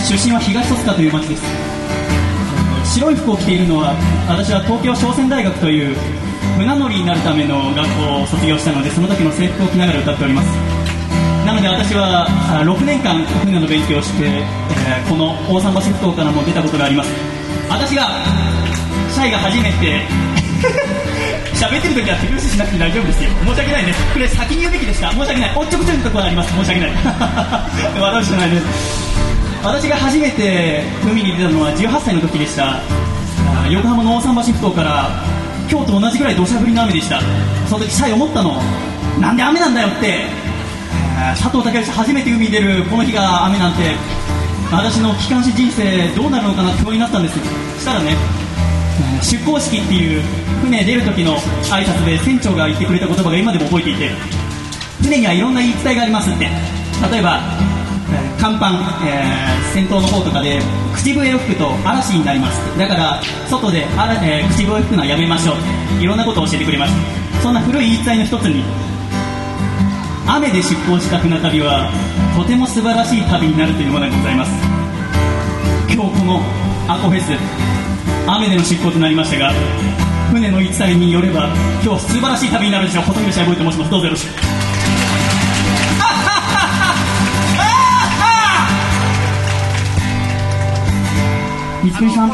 出身は東戸塚という町です。白い服を着ているのは私は東京商船大学という船乗りになるための学校を卒業したのでその時の制服を着ながら歌っております。なので私はあ6年間船の勉強をして、えーこの大桟橋埠頭からも出たことがあります。私がシャイが初めて喋ってる時は手拍子しなくて大丈夫ですよ。申し訳ないですこれ先に言うべきでした。申し訳ない。おっちょこちょいのところあります。申し訳ない。*laughs* 笑うしかないです私が初めて海に出たのは18歳の時でした。横浜の大桟橋埠頭から今日と同じぐらい土砂降りの雨でした。その時シャイ思ったの。なんで雨なんだよって。佐藤健初めて海に出るこの日が雨なんて。私の機関士人生どうなるのかなって不安になったんです。したらね出港式っていう船出る時の挨拶で船長が言ってくれた言葉が今でも覚えていて船にはいろんな言い伝えがありますって。例えば、甲板、えー先頭の方とかで口笛を吹くと嵐になりますだから外であら、えー口笛を吹くのはやめましょう。いろんなことを教えてくれましたそんな古い言い伝えの一つに雨で出港した船旅はとても素晴らしい旅になるというものがございます。今日このアコフェス。雨での出港となりましたが船の言い伝えによれば今日素晴らしい旅になるでしょう細見シャイボーイと申します。どうぞよろしく。三國さん。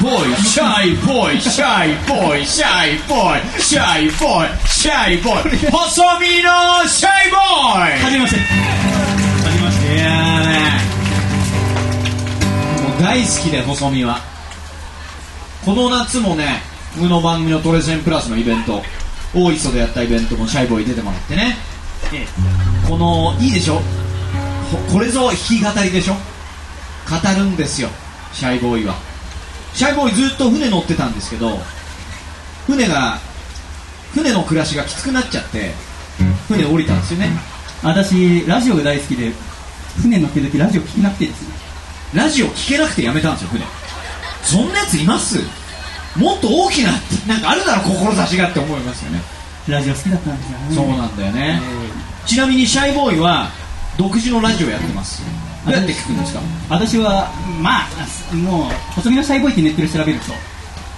Boy, shy boy, shy boy, shy boy, shy boy, shy boy. 細身のシャイボーイはじめまして。はじめまして大好きで、細身は。この夏もね、僕の番組のトレセンプラスのイベント、大磯でやったイベントもシャイボーイ出てもらってね。えこの、いいでしょ？ほこれぞ弾き語りでしょ？語るんですよ、シャイボーイは。シャイボーイずっと船乗ってたんですけど、船が、船の暮らしがきつくなっちゃって、船降りたんですよね。私ラジオが大好きで船乗ってる時ラジオ聞けなくてですねラジオ聞けなくてやめたんですよ、船。そんなやついます？もっと大きな、なんかあるだろ、志がって思いますよね。ラジオ好きだったんですよねそうなんだよね。ちなみにシャイボーイは、独自のラジオやってます。どうやって聞くんですか？私はまあもう細身のシャイボーイってネットで調べると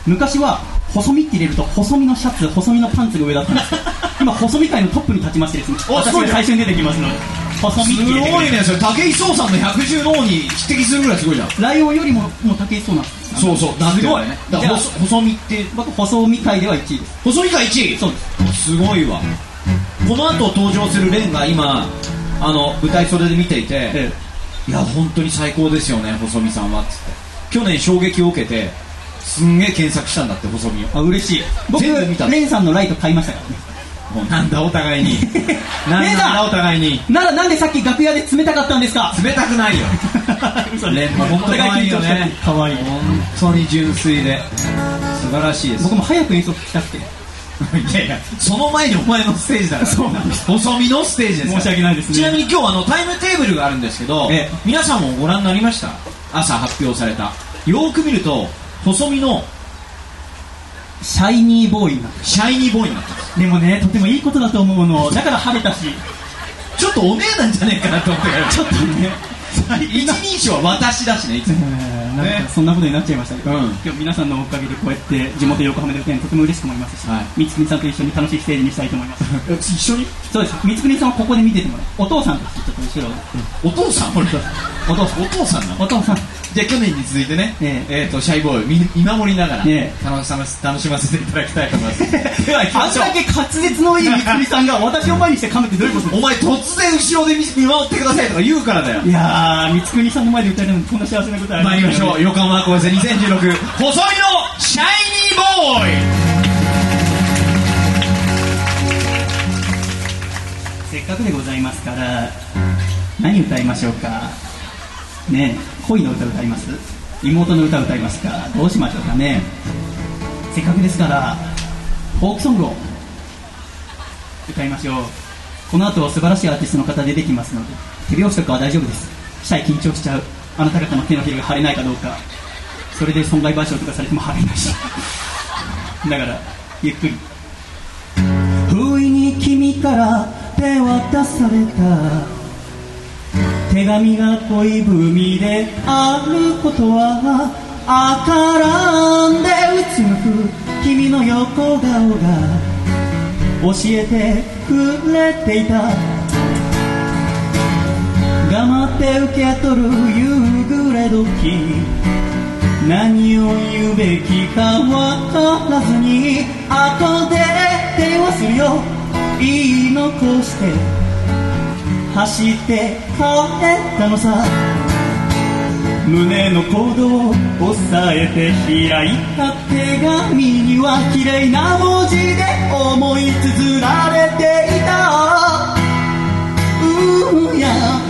昔は細身って入れると細身のシャツ細身のパンツが上だったんですけど *laughs* 今細身界のトップに立ちましてですね私が最初に出てきますので細身すごいね、それ、武井壮さんの百獣の王に匹敵するぐらいすごいじゃん。ライオンよりももう武井壮なんですそうそう、なんでよ。ね。だから細細身って、僕細身界では1位です。細身が1位？そうです。すごいわ。この後登場するレンが今、あの、舞台袖で見ていて、えいや、本当に最高ですよね、細見さんは、つって。去年衝撃を受けて、すんげえ検索したんだって、細見を。あ嬉しい。僕全部見た。レンさんのライト買いましたからねもうなんだ、お互いに。*laughs* なんだ、お互いに。ならなんでさっき楽屋で冷たかったんですか？冷たくないよ。*laughs* 嘘レンも本当可愛いよね。かわいい本当に純粋で。素晴らしいです。僕も早く演奏聞きたくて *laughs* いやいや、その前にお前のステージだから。そうなんです細身のステージです申し訳ないですねちなみに今日あのタイムテーブルがあるんですけど、ええ皆さんもご覧になりました？朝発表された。よーく見ると、細身のシャイニーボーイになってシャイニーボーイになってます。でもねとてもいいことだと思うの。だから晴れたしちょっとお姉なんじゃねえかなと思ってから、ちょっとね *laughs* 一人称は私だしね、いつも。そんなことになっちゃいましたけど、うん。今日皆さんのおかげでこうやって地元横浜で歌えるのとても嬉しく思いますし、はい。三つ国さんと一緒に楽しいステージにしたいと思います。*laughs* 一緒に？そうです。三つ国さんはここで見ててもらうお父さんとしてちょっと後ろお父さん俺。お父さん。お父さんお父さん。じゃあ去年に続いてね、ええ。ー、とシャイボーイ見見守りながら、え楽しませ楽しませていただきたいと思います。*laughs* ではあんだけ滑舌のいい三つ国さんが私を前にして噛むってどういうこと？お前突然後ろで見見守ってくださいとか言うからだよ。いやー三つ国さんの前で歌えるのこんな幸せなことはあ参りましょう。横浜高生2016細いのシャイニーボーイ。せっかくでございますから何歌いましょうか？ねえ恋の歌歌います？妹の歌歌いますか？どうしましょうかね？せっかくですからフォークソングを歌いましょう。この後素晴らしいアーティストの方出てきますので手拍子とかは大丈夫ですシャイ緊張しちゃう。あなた方の手のひらが腫れないかどうか。それで損害賠償とかされても腫れないし。だからゆっくり。不意に君から手渡された。手紙が恋文であることは赤らんでうつむく。君の横顔が教えてくれていた。黙って受け取る夕暮れ時何を言うべきかわからずに後で電話するよ。言い残して走って帰ったのさ。胸の鼓動を抑えて開いた手紙には綺麗な文字で思い綴られていた。うーや。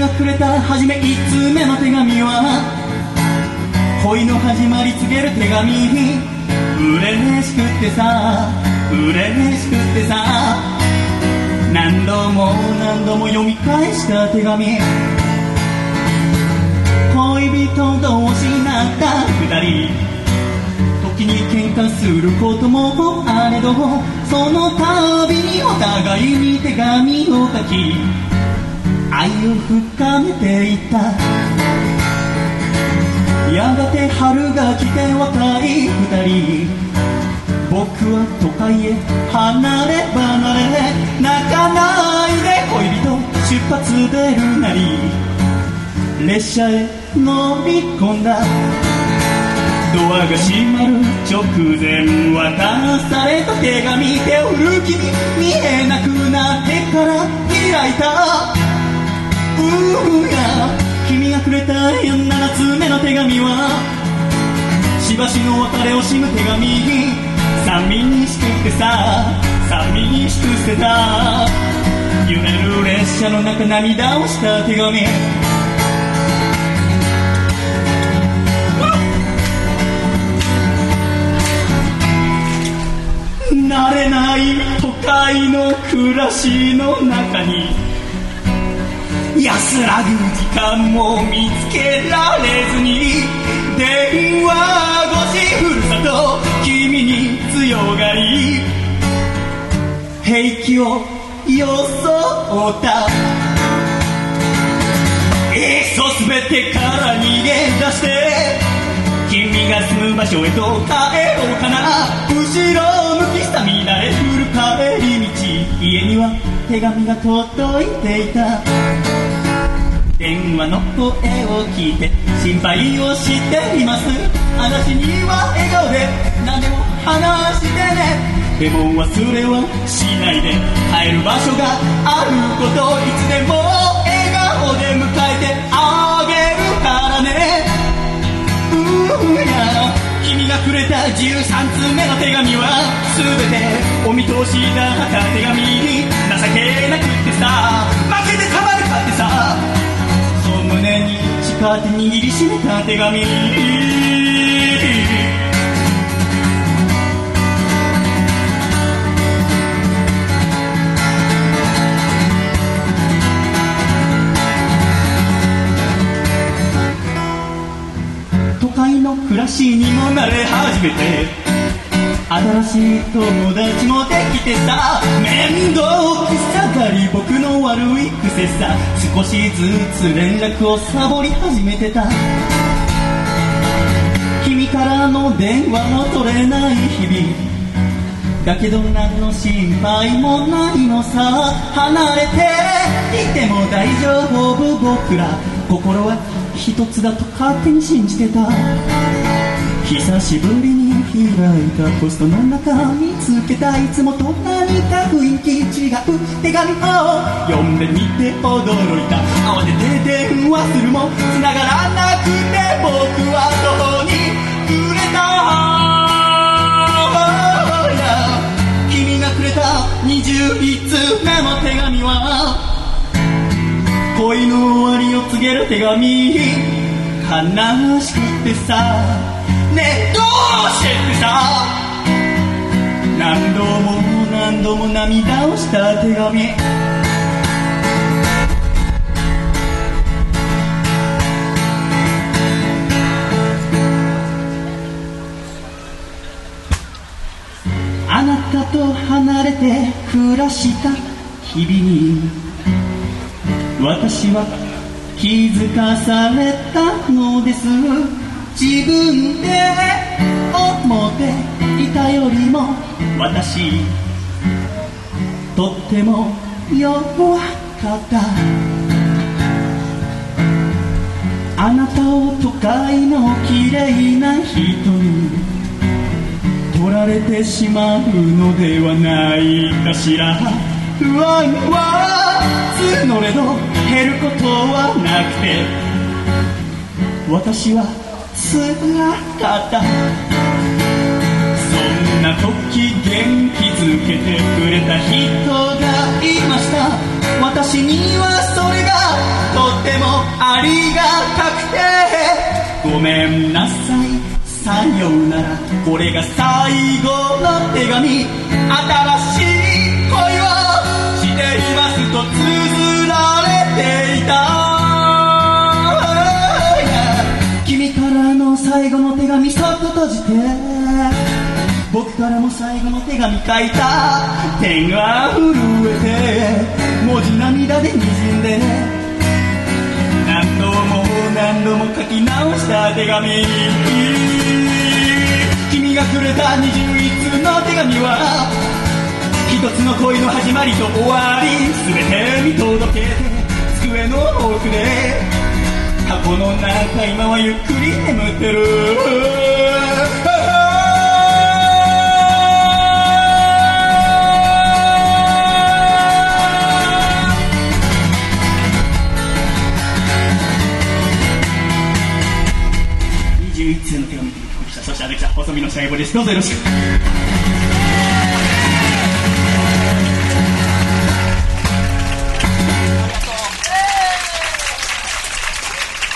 がくれた初めいつは恋の始まり告げる手紙。嬉しくってさ嬉しくってさ何度も何度も読み返した手紙。恋人同士になった二人時に喧嘩することもあれどその度にお互いに手紙を書き愛を深めていった。やがて春が来て若い二人。僕は都会へ離れ離れ泣かないで恋人出発出るなり列車へ乗り込んだ。ドアが閉まる直前渡された手紙。手を振る君見えなくなってから開いた。君がくれた7つ目の手紙はしばしの別れを惜しむ手紙寂しくてさ寂しく捨てた。揺れる列車の中涙をした手紙。慣れない都会の暮らしの中に安らぐ時間も見つけられずに電話越しふるさと君に強がり平気を装った。いっそ全てから逃げ出して君が住む場所へと帰ろうかな。後ろ向きさみ慣れ降る帰り道。家には手紙が届いていた。電話の声を聞いて心配をしています。話には笑顔で何でも話してね。でも忘れはしないで帰る場所があることいつでも笑顔で迎えてあげるからね。うーや君がくれた13通目の手紙は全てお見通しだった手紙情けなくてさ。に誓って握りしめた手紙。都会の暮らしにも慣れ始めて。新しい友達もできてさ。面倒くさがり僕の悪い癖さ。少しずつ連絡をサボり始めてた。君からの電話も取れない日々。だけど何の心配もないのさ。離れていても大丈夫僕ら。心は一つだと勝手に信じてた。久しぶりに開いたポストの中見つけたいつもと何か雰囲気違う手紙を読んでみて驚いた。慌てて電話するも繋がらなくて僕はどこにくれた。君がくれた。21通目の手紙は。恋の終わりを告げる手紙。悲しくてさ。ねえ。何度も何度も涙をした手紙。あなたと離れて暮らした日々に私は気づかされたのです。自分で思っていたよりも私とっても弱かったあなたを都会の綺麗な人に取られてしまうのではないかしら。不安は募れど減ることはなくて私は辛かった。な時元気づけてくれた人がいました。私にはそれがとてもありがたくて。ごめんなさん読むなら。これが最後の手紙。新しい恋をしていますと綴られていた。君からの最後の手紙そっと閉じて。僕からも最後の手紙書いた。手が震えて文字涙で滲んで何度も何度も書き直した手紙。君がくれた21通の手紙は一つの恋の始まりと終わり。全て見届けて机の奥で箱の中今はゆっくり眠ってる。細身のシャイボです。どうぞよろしく。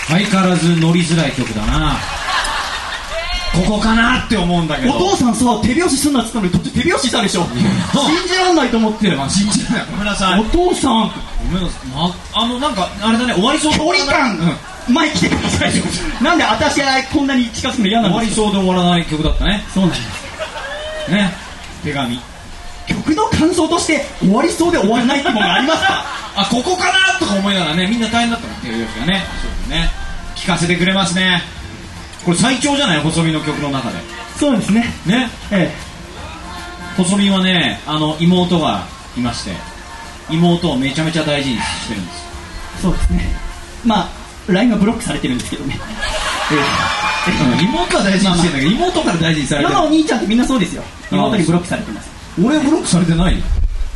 相変わらず乗りづらい曲だな。ここかなって思うんだけど。お父さんさ手拍子すんなっつったのに途中手拍子したでしょ。*laughs* 信じらんないと思って。ま *laughs* あ信じられない。ごめんなさい。お父さん。ごめんなさい、まあのなんかあれだね終わりそうで距離感、前来てくださいよ。なんで私がこんなに近づくの嫌な終わりんですか？そうで終わらない曲だったね。そうなんです。ね。手紙。曲の感想として終わりそうで終わらないってものがありますか？*laughs* あここかなとか思いながらねみんな大変だったの。手拍子がねそうですね。聞かせてくれますね。これ最長じゃない？細身の曲の中で。そうですね。ね。え細身はねあの妹がいまして妹をめちゃめちゃ大事にしてるんです。えそうですね。まあ LINE がブロックされてるんですけどね。うん妹は大事にしてんだけど妹から大事にされてる。世のお兄ちゃんってみんなそうですよ。妹にブロックされてます。俺ブロックされてないよ。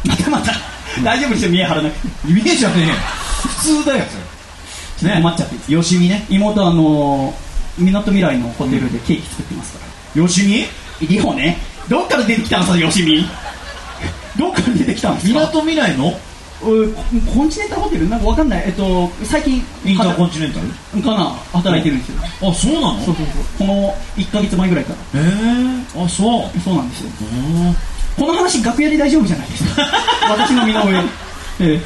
またまた。大丈夫ですよ見え張らなくて。イメージはね普通だよそれ。ね。困っちゃってよしみね。妹あのみなとみらいのホテルでケーキ作ってますから。よしみ？リホね。どっから出てきたんですかよしみ？どっから出てきたんですか？みなとみらいの？うコンチネンタルホテルなんかわかんない。えっと最近インターコンチネンタル？かな。働いてるんですよ。あそうなの？そうそうそう。この1か月前ぐらいから。へえ。あそう。そうなんですよ。うん。この話楽屋で大丈夫じゃないですか。*laughs* 私の身の上ええ。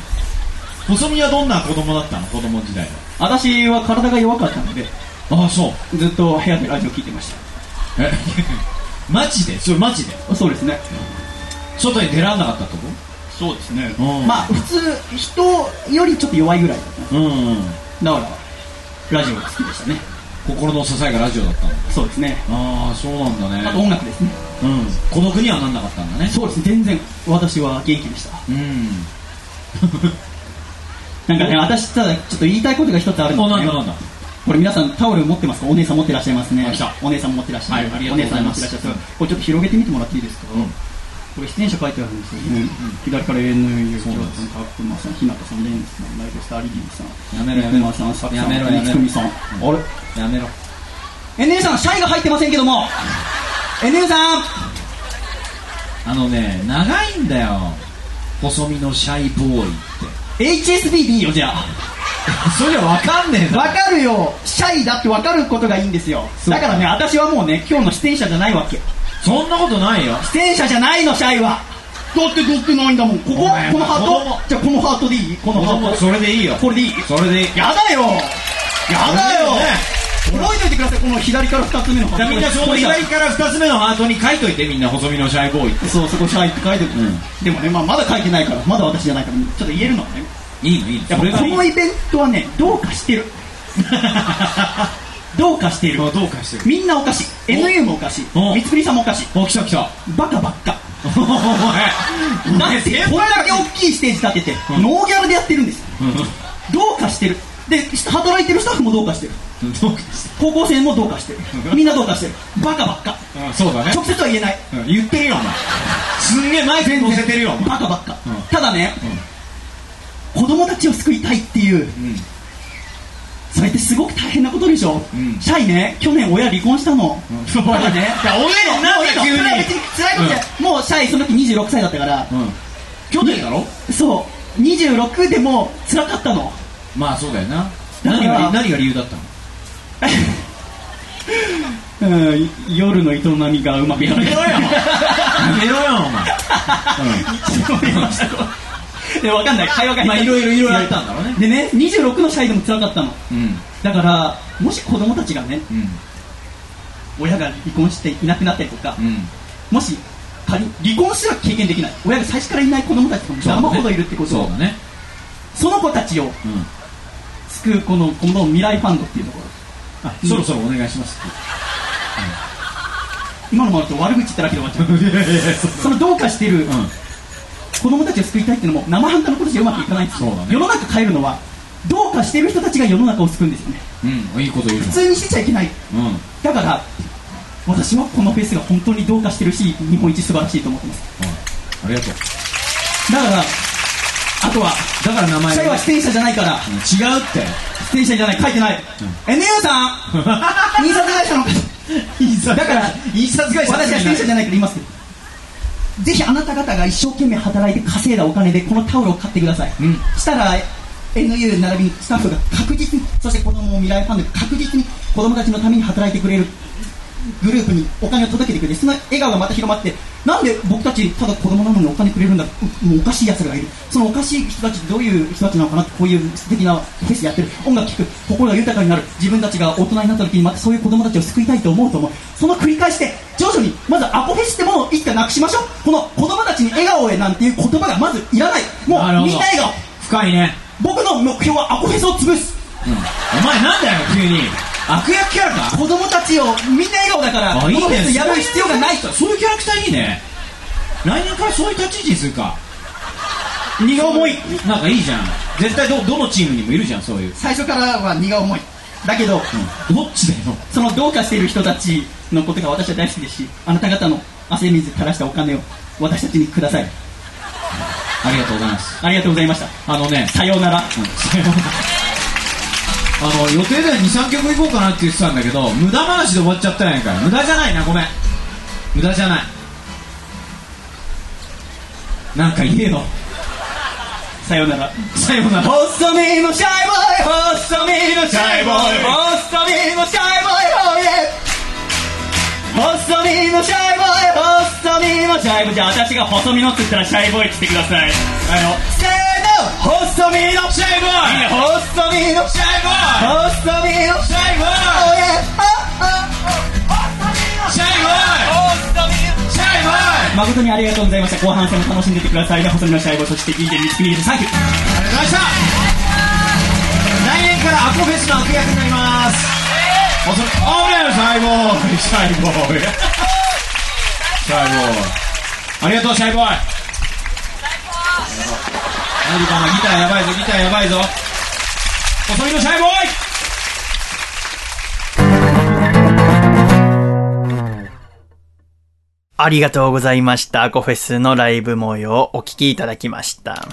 細身はどんな子供だったの？子供時代私は体が弱かったのではあそう。ずっと部屋でラジオ聞いてました。え？*laughs* マジで？それマジで？そうですね。外に出らんなかったってこそうですね。うん。まあ普通人よりちょっと弱いぐらい。だったとうん。だからラジオが好きでしたね。心の支えがラジオだったんだ。そうですね。ああそうなんだあとね音楽ですね。うん。孤独にはなんなかったんだね。そうです。ね全然私は元気でした。うん。なんかね私ただちょっと言いたいことが一つあるんですね。あなんだなんだ。これ皆さんタオル持ってます。かお姉さん持ってらっしゃいますね。お姉さん持ってらっしゃいありがお姉さん持ってらっしゃるこれちょっと広げてみてもらっていいですか、うんこれ出演者書いてあるんですよね、左から ANU そうなんですさん、カップマさん、日向さん、レンさん、ライブスターリリーさん、やめろやめろ。マさん、さん、やめろやめろさん、あれ？やめろ ?NU さん、シャイが入ってませんけども。NU さん！あのね長いんだよ。細身のシャイボーイって。HSB でいいよ、じゃあ。*laughs* それわかんねえわかるよ。シャイだってわかることがいいんですよ。だからね私はもうね今日の出演者じゃないわけそんなことないよ。出演者じゃないのシャイは。だってだってないんだもん。ここ？このハート？じゃあこのハートでいい？このハート？それでいいよ。これでいい？それでいい。やだよ！やだよ！覚えておいてください。この左から2つ目のハート。みんなその左から二つ目のハートに書いといてみんな細身のシャイボーイってそうそこシャイって書いてる、うんでもね、まあ、まだ書いてないからまだ私じゃないからちょっと言えるのねいいのいいのこのイベントはねどうかしてるどうかしているあどうかしてる。みんなおかしい。NU もおかしい。お。三つくりさんもおかしい。お来た来た。バカばっか。お前だってこれだけ大きいステージ立てて、ノーギャラでやってるんです。よどうかしてる。で働いてるスタッフもどうかしてる。高校生もどうかしてる。みんなどうかしてる。バカばっか。るそうだね。直接は言えない。うん言ってるよお前。すんげえマイクに乗せてるよバカばっか、うん。ただね、子供たちを救いたいっていううんそれってすごく大変なことでしょ、うん。シャイね去年親離婚したの、ん。だからね親になんだ急に。辛いことじゃない。もうシャイその時26歳だったから、うん。去年だろ？そう。26でも辛かったの。まあそうだよな。何が何が理由だったの？*laughs* うん夜の営みがうまくやめろよ。やめろよお前 *laughs* でわかんない。会話がまあいろいろいろいろあったんだろうね。でね26のシャイでも辛かったの。うん。だからもし子供たちがねうん。親が離婚していなくなったりとか、うん。もし仮に離婚すら経験できない。親が最初からいない子供たちも山ほどいるってことをそね。その子たちをうん。救うこのこの未来ファンドっていうところ。あそろそろお願いします。今のままだと悪口言っただけで終わっちゃう。そのどうかしてるうん子供たちを救いたいっていうのも生半可なことじゃうまくいかないんですね。世の中変えるのはどうかしてる人たちが世の中を救うんですよね。うんいいこと言う。じ普通にしてちゃいけない。うん。だから私はこのフェスが本当にどうかしてるし日本一素晴らしいと思ってます。ありがとう。だからあとはだから名前は出演者じゃないから違うって。出演者じゃない。書いてない、NU さん *laughs* 印刷会社の方。だから印刷会社私は出演者じゃないから言いますけどぜひあなた方が一生懸命働いて稼いだお金でこのタオルを買ってください、うん。したら NU 並びにスタッフが確実にそして子供も未来ファンで確実に子供たちのために働いてくれるグループにお金を届けてくれてその笑顔がまた広まってなんで僕たちただ子供なのにお金くれるんだうもうおかしい奴らがいる。そのおかしい人たちどういう人たちなのかなってこういう素敵なフェスやってる。音楽聴く心が豊かになる。自分たちが大人になった時にまたそういう子供たちを救いたいと思うと思う。その繰り返しで徐々にまずアコフェスってものをいつかなくしましょう。この子供たちに笑顔へなんていう言葉がまずいらない。もうみんな笑顔深いね。僕の目標はアコフェスを潰すお前なんだよ急に。悪役キャラか？子供たちをみんな笑顔だからあいいね。このフェスやる必要がないと。そういうキャラクターいいね。来年からそういう立ち位置にするか。荷が重い。なんかいいじゃん。絶対どどのチームにもいるじゃんそういう、最初からは荷が重い。だけどうん、どっちだよ？そのどうかしている人たちのことが私は大好きですしあなた方の汗水垂らしたお金を私たちにください。ありがとうございます。ありがとうございました。あのねさようなら。うん。さようならあの予定では23曲行こうかなって言ってたんだけど無駄話で終わっちゃったやんか。無駄じゃないなごめん。無駄じゃない。なんか言えよ。さようなら。さようなら。細身のシャイボーイ細身のシャイボーイ。細身のシャイボーイ Oh 細身のシャイボーイ。細身のシャイボーイ。じゃあ私が細身のって言ったらシャイボーイって言ってください。はいよせーの細身のシャイボーイ。いいね細身のシャイボーイ。細身のシャイボーイ。Oh yeah シャイボーイ。シャイボーイ。誠にありがとうございました後半戦も楽しんでってくださいね。細身のシャイボーイそして聞いてつけサンキューありがとうございました来年からアコフェスの悪役になりますおそれあれシャイボーイシャイボーイシャイボーイありがとうシャイボーイ何かなギターやばいぞギターやばいぞ細身のシャイボーイありがとうございました。アコフェスのライブ模様をお聞きいただきました。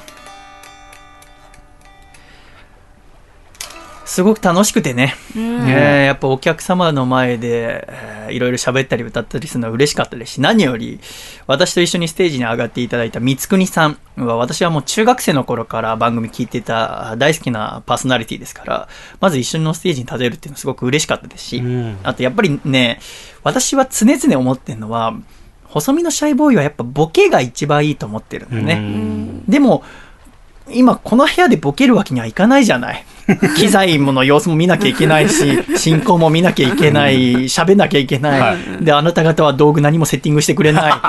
すごく楽しくてね、えーやっぱお客様の前で、えーいろいろ喋ったり歌ったりするのは嬉しかったですし、何より私と一緒にステージに上がっていただいた三つ国さんは私はもう中学生の頃から番組聞いてた大好きなパーソナリティですから、まず一緒のステージに立てるっていうのはすごく嬉しかったですし、うん。あとやっぱりね、私は常々思ってるのは、細身のシャイボーイはやっぱボケが一番いいと思ってるんだよね。うん。でも、今この部屋でボケるわけにはいかないじゃない。*laughs* 機材もの様子も見なきゃいけないし、進行も見なきゃいけない、喋んなきゃいけない。はで、あなた方は道具何もセッティングしてくれない。*laughs*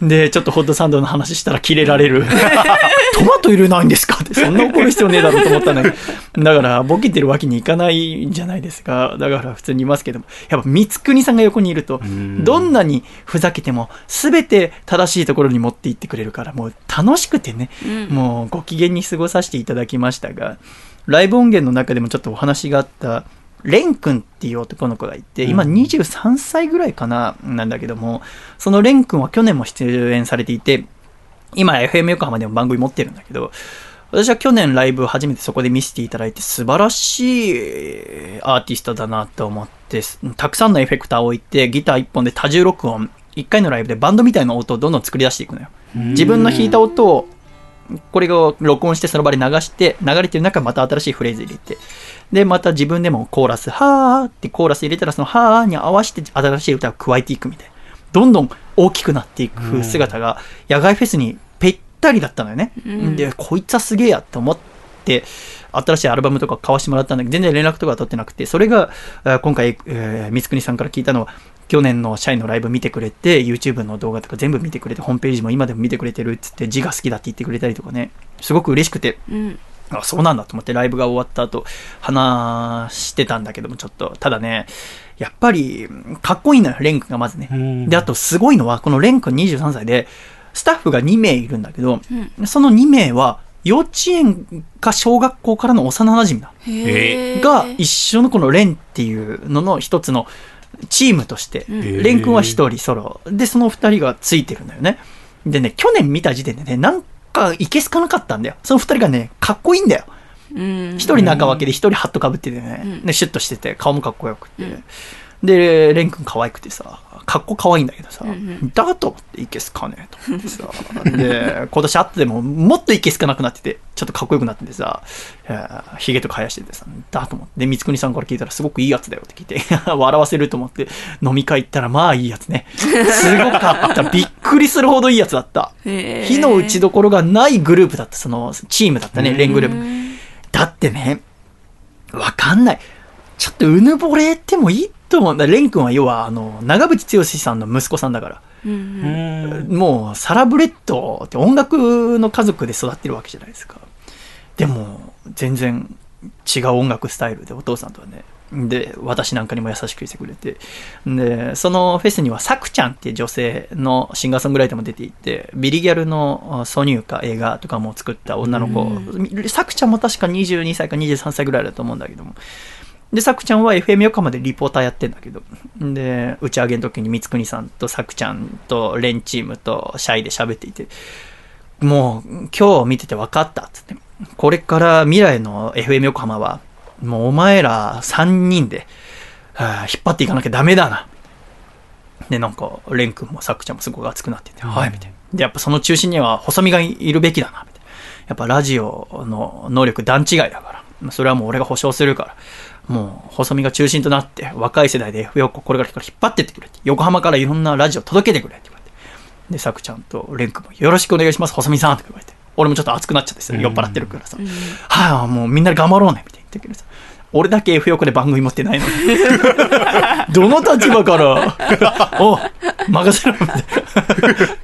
で、ちょっとホットサンドの話したらキレられる。*laughs* トマト入れないんですか？って、そんな怒る必要ねえだろうと思ったんだけど。*laughs* だから、ボケてるわけにいかないんじゃないですか。だから普通にいますけども。やっぱ、三つ国さんが横にいると、んどんなにふざけても、すべて正しいところに持っていってくれるから、もう楽しくてね、もうご機嫌に過ごさせていただきましたが、ライブ音源の中でもちょっとお話があった、レン君っていう男の子がいて、今23歳ぐらいかな、なんだけども、そのレン君は去年も出演されていて、今 FM 横浜でも番組持ってるんだけど、私は去年ライブ初めてそこで見せていただいて素晴らしいアーティストだなと思って、たくさんのエフェクターを置いてギター一本で多重録音、一回のライブでバンドみたいな音をどんどん作り出していくのよ。自分の弾いた音をこれを録音してその場で流して、流れてる中また新しいフレーズ入れて、で、また自分でもコーラス、はーってコーラス入れたらそのはーに合わせて新しい歌を加えていくみたいな。どんどん大きくなっていく姿が野外フェスにぺったりだったのよね。で、こいつはすげえやと思って、新しいアルバムとか買わしてもらったんだけど、全然連絡とかは取ってなくて、それが、えー今回、えー、三国さんから聞いたのは、去年の社員のライブ見てくれて、YouTube の動画とか全部見てくれて、ホームページも今でも見てくれてるっつって、字が好きだって言ってくれたりとかね、すごく嬉しくて、うん。あ、*laughs* そうなんだと思ってライブが終わった後、話してたんだけども、ちょっと、ただね、やっぱり、かっこいいのよ、レン君がまずね。で、あと、すごいのは、このレン君23歳で、スタッフが2名いるんだけど、その2名は、幼稚園か小学校からの幼馴染だ。が一緒のこのレンっていうのの一つのチームとして、レン君は一人ソロ。で、その二人がついてるんだよね。でね、去年見た時点でね、なんかいけすかなかったんだよ。その二人がね、かっこいいんだよ。うん。一人中分けで一人ハットかぶっててね、でシュッとしてて、顔もかっこよくて。で、レン君可愛くてさ、かっこ可愛いんだけどさ、だと思っていけすかねえと思ってさ、で、*laughs* 今年会ってでももっといけすかなくなってて、ちょっとかっこよくなっててさ、いやヒゲとか生やしててさ、だと思って、で、三国さんから聞いたらすごくいいやつだよって聞いて、*laughs* 笑わせると思って飲み会行ったらまあいいやつね。*laughs* すごかった。びっくりするほどいいやつだった。火の打ちどころがないグループだった、そのチームだったね、レングループ。だってね、わかんない。ちょっとうぬぼれてもいいと思うんだ。レン君は要は、あの、長渕剛さんの息子さんだから。もう、サラブレッドって音楽の家族で育ってるわけじゃないですか。でも、全然違う音楽スタイルで、お父さんとはね。で、私なんかにも優しくしてくれて。で、そのフェスには、サクちゃんっていう女性のシンガーソングライターも出ていて、ビリギャルの挿入歌、映画とかも作った女の子。サクちゃんも確か22歳か23歳ぐらいだと思うんだけども。で、さくちゃんは FM 横浜でリポーターやってんだけど、で、打ち上げの時に三国さんとさくちゃんとレンチームとシャイで喋っていて、もう今日見てて分かったっつって、これから未来の FM 横浜は、もうお前ら3人で、はあ引っ張っていかなきゃダメだな。で、なんか、レン君もさくちゃんもすごく熱くなってて、はい、みたいな。で、やっぱその中心には細身がいるべきだな、みたいな。やっぱラジオの能力段違いだから。それはもう俺が保証するから。もう、細身が中心となって、若い世代で F 横これから引っ張ってってくれって。横浜からいろんなラジオ届けてくれって言われて。で、さくちゃんとレン君もよろしくお願いします、細身さんって言われて。俺もちょっと熱くなっちゃってさ、酔っ払ってるからさ。はい、あ、もうみんなで頑張ろうね、みたいな言ってるけどさ。俺だけ F 横で番組持ってないのに。*laughs* どの立場から、*laughs* お任せろみたいな。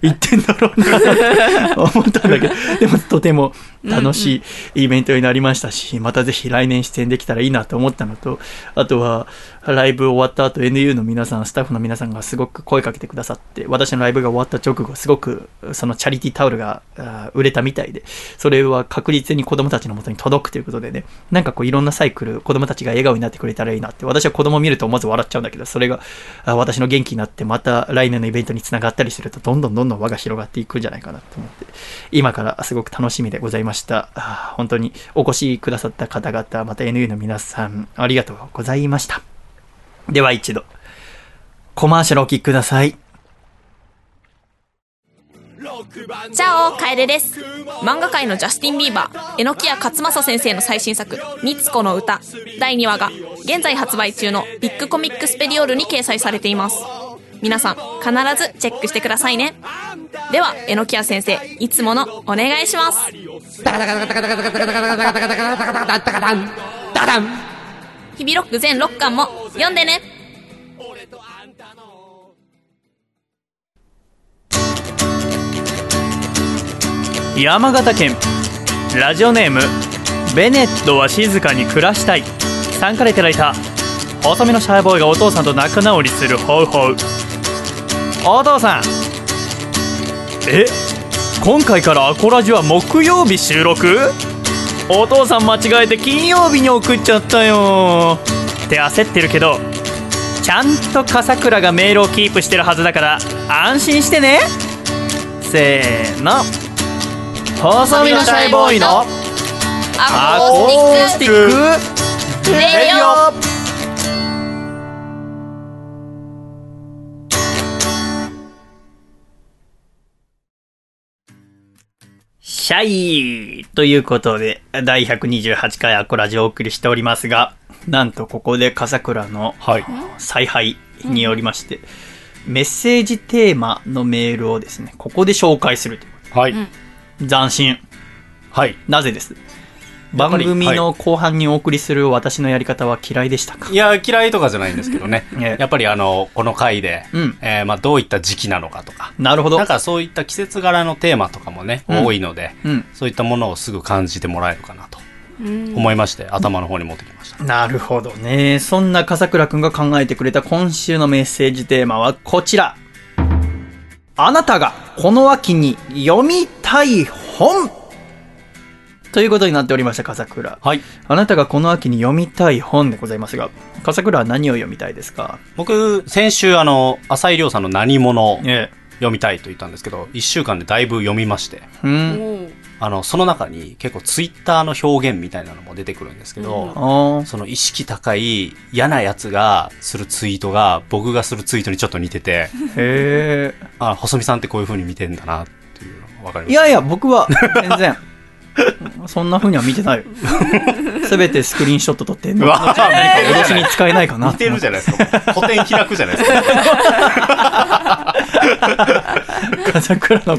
言ってんだろうな。*laughs* 思ったんだけど、でもとても楽しいイベントになりましたし、またぜひ来年出演できたらいいなと思ったのと、あとは、ライブ終わった後 NU の皆さん、スタッフの皆さんがすごく声かけてくださって、私のライブが終わった直後、すごくそのチャリティータオルが売れたみたいで、それは確実に子供たちのもとに届くということでね、なんかこういろんなサイクル、子供たちが笑顔になってくれたらいいなって、私は子供を見るとまず笑っちゃうんだけど、それが私の元気になって、また来年のイベントにつながったりすると、どんどんどんどん輪が広がっていくんじゃないかなと思って、今からすごく楽しみでございました。本当にお越しくださった方々、また NU の皆さん、ありがとうございました。では一度、コマーシャルお聞きください。チャオカエデです。漫画界のジャスティン・ビーバー榎谷勝正先生の最新作「みつこの歌」第2話が現在発売中のビッグコミックスペリオールに掲載されています。皆さん必ずチェックしてくださいね。では榎谷先生いつものお願いします。日々ロック全6巻も読んでね山形県。ラジオネームベネットは静かに暮らしたい。さんからいただいた細身のシャイボーイがお父さんと仲直りするホウホウお父さん。え？今回からアコラジは木曜日収録？お父さん間違えて金曜日に送っちゃったよ。って焦ってるけどちゃんと笠倉がメールをキープしてるはずだから安心してね。せーの。細身のシャイボーイのアアココーースティッッククレディオしゃいということで、第128回アコラジをお送りしておりますが、なんとここで笠倉のはい。采配によりまして、メッセージテーマのメールをですね、ここで紹介するという。はい。斬新。はい。なぜです？番組の後半にお送りする私のやり方は嫌いでしたか？いや、嫌いとかじゃないんですけどね。*laughs* ええやっぱりあの、この回で、うんえーまあどういった時期なのかとか、なるほどなん。かそういった季節柄のテーマとかもね、うん多いので、うん。そういったものをすぐ感じてもらえるかなとうん思いまして、頭の方に持ってきました。なるほどね。そんな笠倉くんが考えてくれた今週のメッセージテーマはこちら。あなたがこの秋に読みたい本ということになっておりました、笠倉。はい。あなたがこの秋に読みたい本でございますが、笠倉は何を読みたいですか？僕、先週あの、浅井亮さんの何者をえ読みたいと言ったんですけど、一週間でだいぶ読みまして、え。うん。あの、その中に結構ツイッターの表現みたいなのも出てくるんですけど、あーその意識高い嫌なやつがするツイートが僕がするツイートにちょっと似てて、へえ。あ、細見さんってこういう風に見てんだなっていうのがわかります。いやいや、僕は全然。*laughs* そんな風には見てないよ。*laughs* すべてスクリーンショット撮って、何か脅しに使えないかな似てるじゃないないですか。古典開くじゃないですか。*laughs* *laughs* 笠倉の。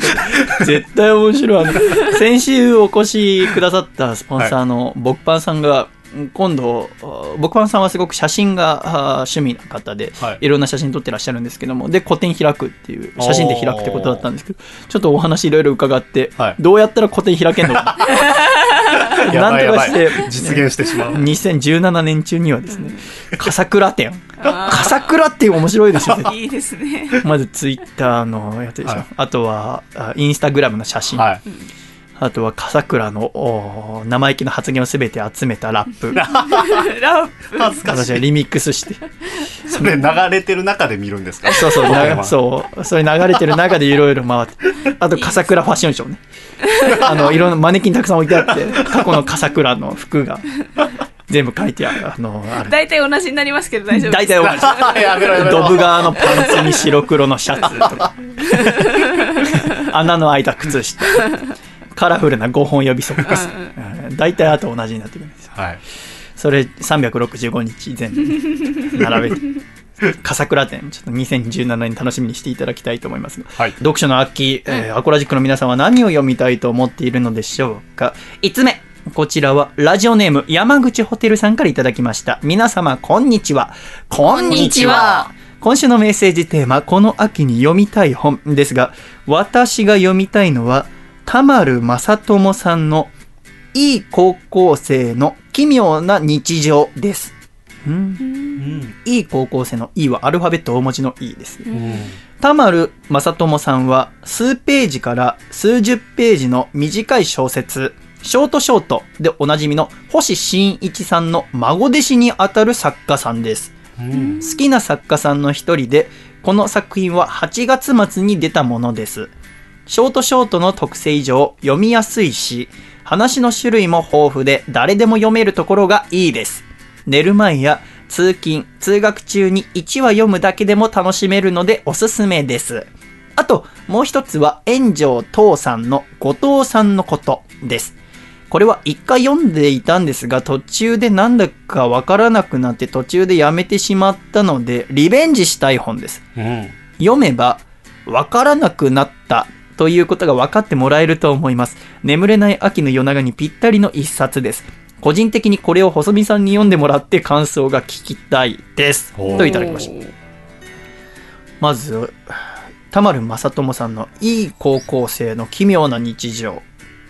絶対面白い。*laughs* 先週お越しくださったスポンサーの僕パンさんが、今度、僕パンさんはすごく写真があ趣味な方で、はいいろんな写真撮ってらっしゃるんですけども、で、個展開くっていう、写真で開くってことだったんですけど、ちょっとお話いろいろ伺って、はいどうやったら個展開けんのか *laughs* な。なんとかして、実現してしまう。2017年中にはですね、笠倉店。笠倉って面白いですよね。*laughs* いいですね。まずツイッターのやつでしょ。はいあとは、あインスタグラムの写真。はい。あとは、笠倉の生意気な発言をすべて集めたラップ。ラッ恥ずかし。私はいリミックスして。それ流れてる中で見るんですか？そうそう、そう。それ流れてる中でいろいろ回って。あと、笠倉ファッションショーね。*laughs* あの、いろんなマネキンたくさん置いてあって、過去の笠倉の服が全部書いてある。あの、ある。大体同じになりますけど大丈夫大体同じ。*laughs* やめろやめろ。ドブ側のパンツに白黒のシャツとか *laughs* 穴の開いた靴下カラフルな5本指ソックスうん大体あと同じになってくるんですよはい。それ365日全部並べて笠倉店ちょっと2017年楽しみにしていただきたいと思います。がはい。読書の秋、えーアコラジックの皆さんは何を読みたいと思っているのでしょうか。5つ目こちらはラジオネーム山口ホテルさんからいただきました。皆様こんにちは。こんにちは。今週のメッセージテーマこの秋に読みたい本ですが私が読みたいのは田丸正智さんのいい高校生の奇妙な日常ですうんうん。いい高校生の E はアルファベット大文字の E ですうん。田丸正智さんは数ページから数十ページの短い小説、ショートショートでおなじみの星新一さんの孫弟子にあたる作家さんです。うん。好きな作家さんの一人で、この作品は8月末に出たものです。ショートショートの特性上読みやすいし、話の種類も豊富で誰でも読めるところがいいです。寝る前や通勤、通学中に1話読むだけでも楽しめるのでおすすめです。あと、もう一つは炎上父さんの後藤さんのことです。これは一回読んでいたんですが、途中でなんだかわからなくなって途中でやめてしまったので、リベンジしたい本です。うん。読めば、わからなくなったということが分かってもらえると思います。眠れない秋の夜長にぴったりの一冊です。個人的にこれを細見さんに読んでもらって感想が聞きたいです。といただきました。まず、田丸正智さんのいい高校生の奇妙な日常。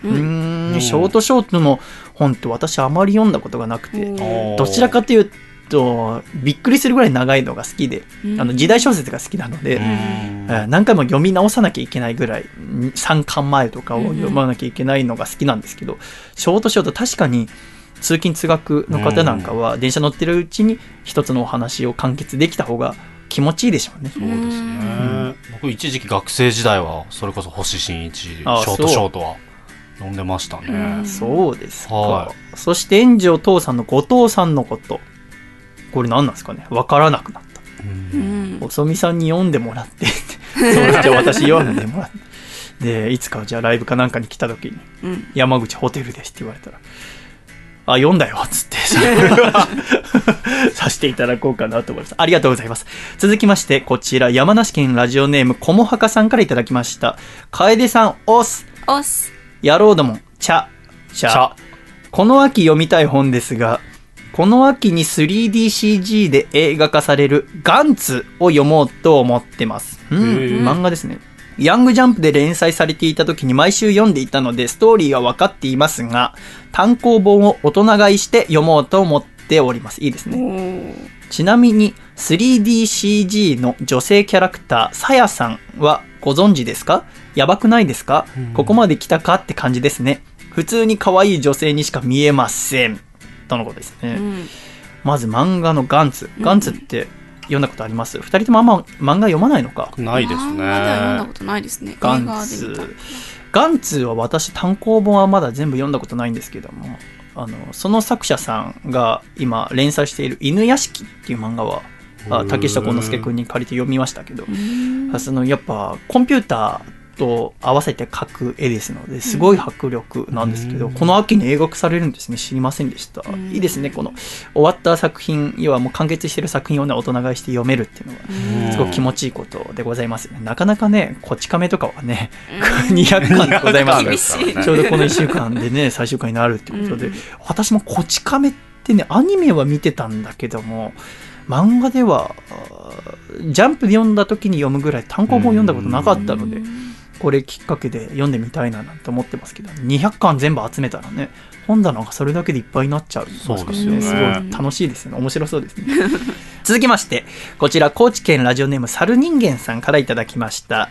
うーん、ショートショートの本って私あまり読んだことがなくて、どちらかというと、びっくりするぐらい長いのが好きで、あの時代小説が好きなので、何回も読み直さなきゃいけないぐらい3巻前とかを読まなきゃいけないのが好きなんですけど、ショートショート確かに通勤通学の方なんかは電車乗ってるうちに一つのお話を完結できた方が気持ちいいでしょうね。そうですね。僕一時期学生時代は、それこそ星新一、ショあートショートは読んでましたね。そうですか。はそして炎上父さんの後藤さんのこと。これ何なんですかねわからなくなった。細見さんに読んでもらって。そうじゃあ私読んでもらって。でいつかじゃあライブかなんかに来た時にうん「山口ホテルです」って言われたら「あ読んだよ」っつって。させていただこうかなと思います。ありがとうございます。続きましてこちら山梨県ラジオネームこもはかさんからいただきました。楓さんオス。おっす野郎ども茶茶茶この秋読みたい本ですがこの秋に 3DCG で映画化されるガンツを読もうと思ってます。うん、漫画ですね。ヤングジャンプで連載されていた時に毎週読んでいたのでストーリーは分かっていますが、単行本を大人買いして読もうと思っております。いいですね。ちなみに 3DCG の女性キャラクター、さやさんはご存知ですか？やばくないですか、ここまで来たかって感じですね。普通に可愛い女性にしか見えません。とのことですね。うんまず漫画のガンツ。ガンツって読んだことあります？二人ともあんま漫画読まないのか？ないです漫画では読んだねことないですね。ガンツ。ガンツは私単行本はまだ全部読んだことないんですけども、あの、その作者さんが今連載している犬屋敷っていう漫画は、あ竹下幸之助君に借りて読みましたけど、そのやっぱコンピューターと合わせて描く絵ですのですごい迫力なんですけど、この秋に映画化されるんですね。知りませんでした、ん。いいですね。この終わった作品要はもう完結してる作品をね大人買いして読めるっていうのはすごく気持ちいいことでございますね。なかなかねこち亀とかはね200巻でございます *laughs* ちょうどこの1週間でね最終回になるっていうことで、私もこち亀ってねアニメは見てたんだけども漫画ではジャンプで読んだ時に読むぐらい単行本読んだことなかったのでこれきっかけで読んでみたいななんて思ってますけど200巻全部集めたらね本棚がそれだけでいっぱいになっちゃうそうですよね。すごい楽しいですよね。面白そうですね。*laughs* 続きましてこちら高知県ラジオネーム猿人間さんからいただきました。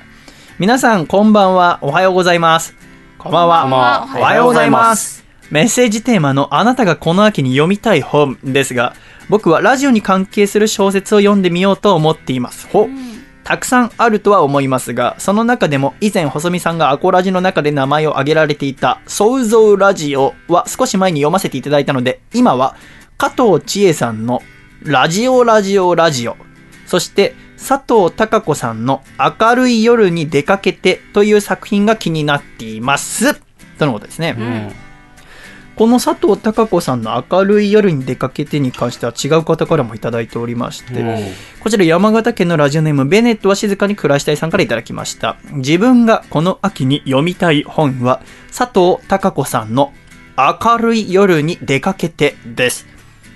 皆さんこんばんは。おはようございます。こんばんは。こんばんは。おはようございます。メッセージテーマのあなたがこの秋に読みたい本ですが僕はラジオに関係する小説を読んでみようと思っています。ほたくさんあるとは思いますが、その中でも以前細見さんがアコラジの中で名前を挙げられていた想像ラジオは少し前に読ませていただいたので、今は加藤千恵さんのラジオラジオラジオ、そして佐藤孝子さんの明るい夜に出かけてという作品が気になっています。とのことですね。この佐藤孝子さんの明るい夜に出かけてに関しては違う方からもいただいておりまして、こちら山形県のラジオネームベネットは静かに暮らしたいさんからいただきました。自分がこの秋に読みたい本は佐藤孝子さんの明るい夜に出かけてです。